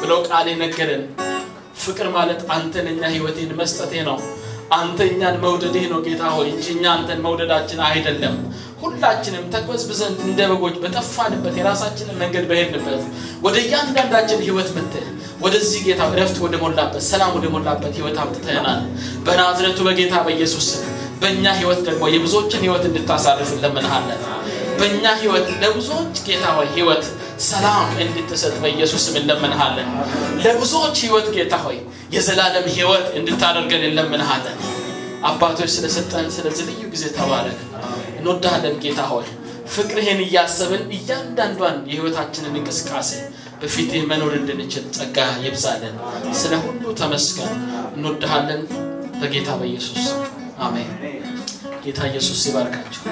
ብለው ቃሌ ነገርን ፍቅር ማለት አንተን እኛ ህይወቴን መስጠቴ ነው። አንተ እኛን መውደድህ ነው ጌታ ሆይ እንጂ እኛ አንተን መውደዳችን አይደለም። ሁላችንም ተቅበዝብዘን እንደ በጎች በጠፋንበት የራሳችንን መንገድ በሄድንበት ወደ እያንዳንዳችን ህይወት ምትህ ወደዚህ ጌታ እረፍት ወደ ሞላበት ሰላም ወደ ሞላበት ህይወት አምጥተናል። በናዝረቱ በጌታ በኢየሱስ በእኛ ህይወት ደግሞ የብዙዎችን ህይወት እንድታሳርፍ እንለምንሃለን በእኛ ህይወት ለብዙዎች ጌታ ሆይ ህይወት ሰላም እንድትሰጥ በኢየሱስ ስም እንለምንሃለን። ለብዙዎች ህይወት ጌታ ሆይ የዘላለም ህይወት እንድታደርገን እንለምንሃለን። አባቶች ስለሰጠን ስለዚህ ልዩ ጊዜ ተባረክ። እንወዳሃለን ጌታ ሆይ ፍቅርህን እያሰብን እያንዳንዷን የህይወታችንን እንቅስቃሴ በፊትህ መኖር እንድንችል ጸጋ ይብዛለን። ስለ ሁሉ ተመስገን። እንወድሃለን በጌታ በኢየሱስ ስም አሜን። ጌታ ኢየሱስ ይባርካቸው።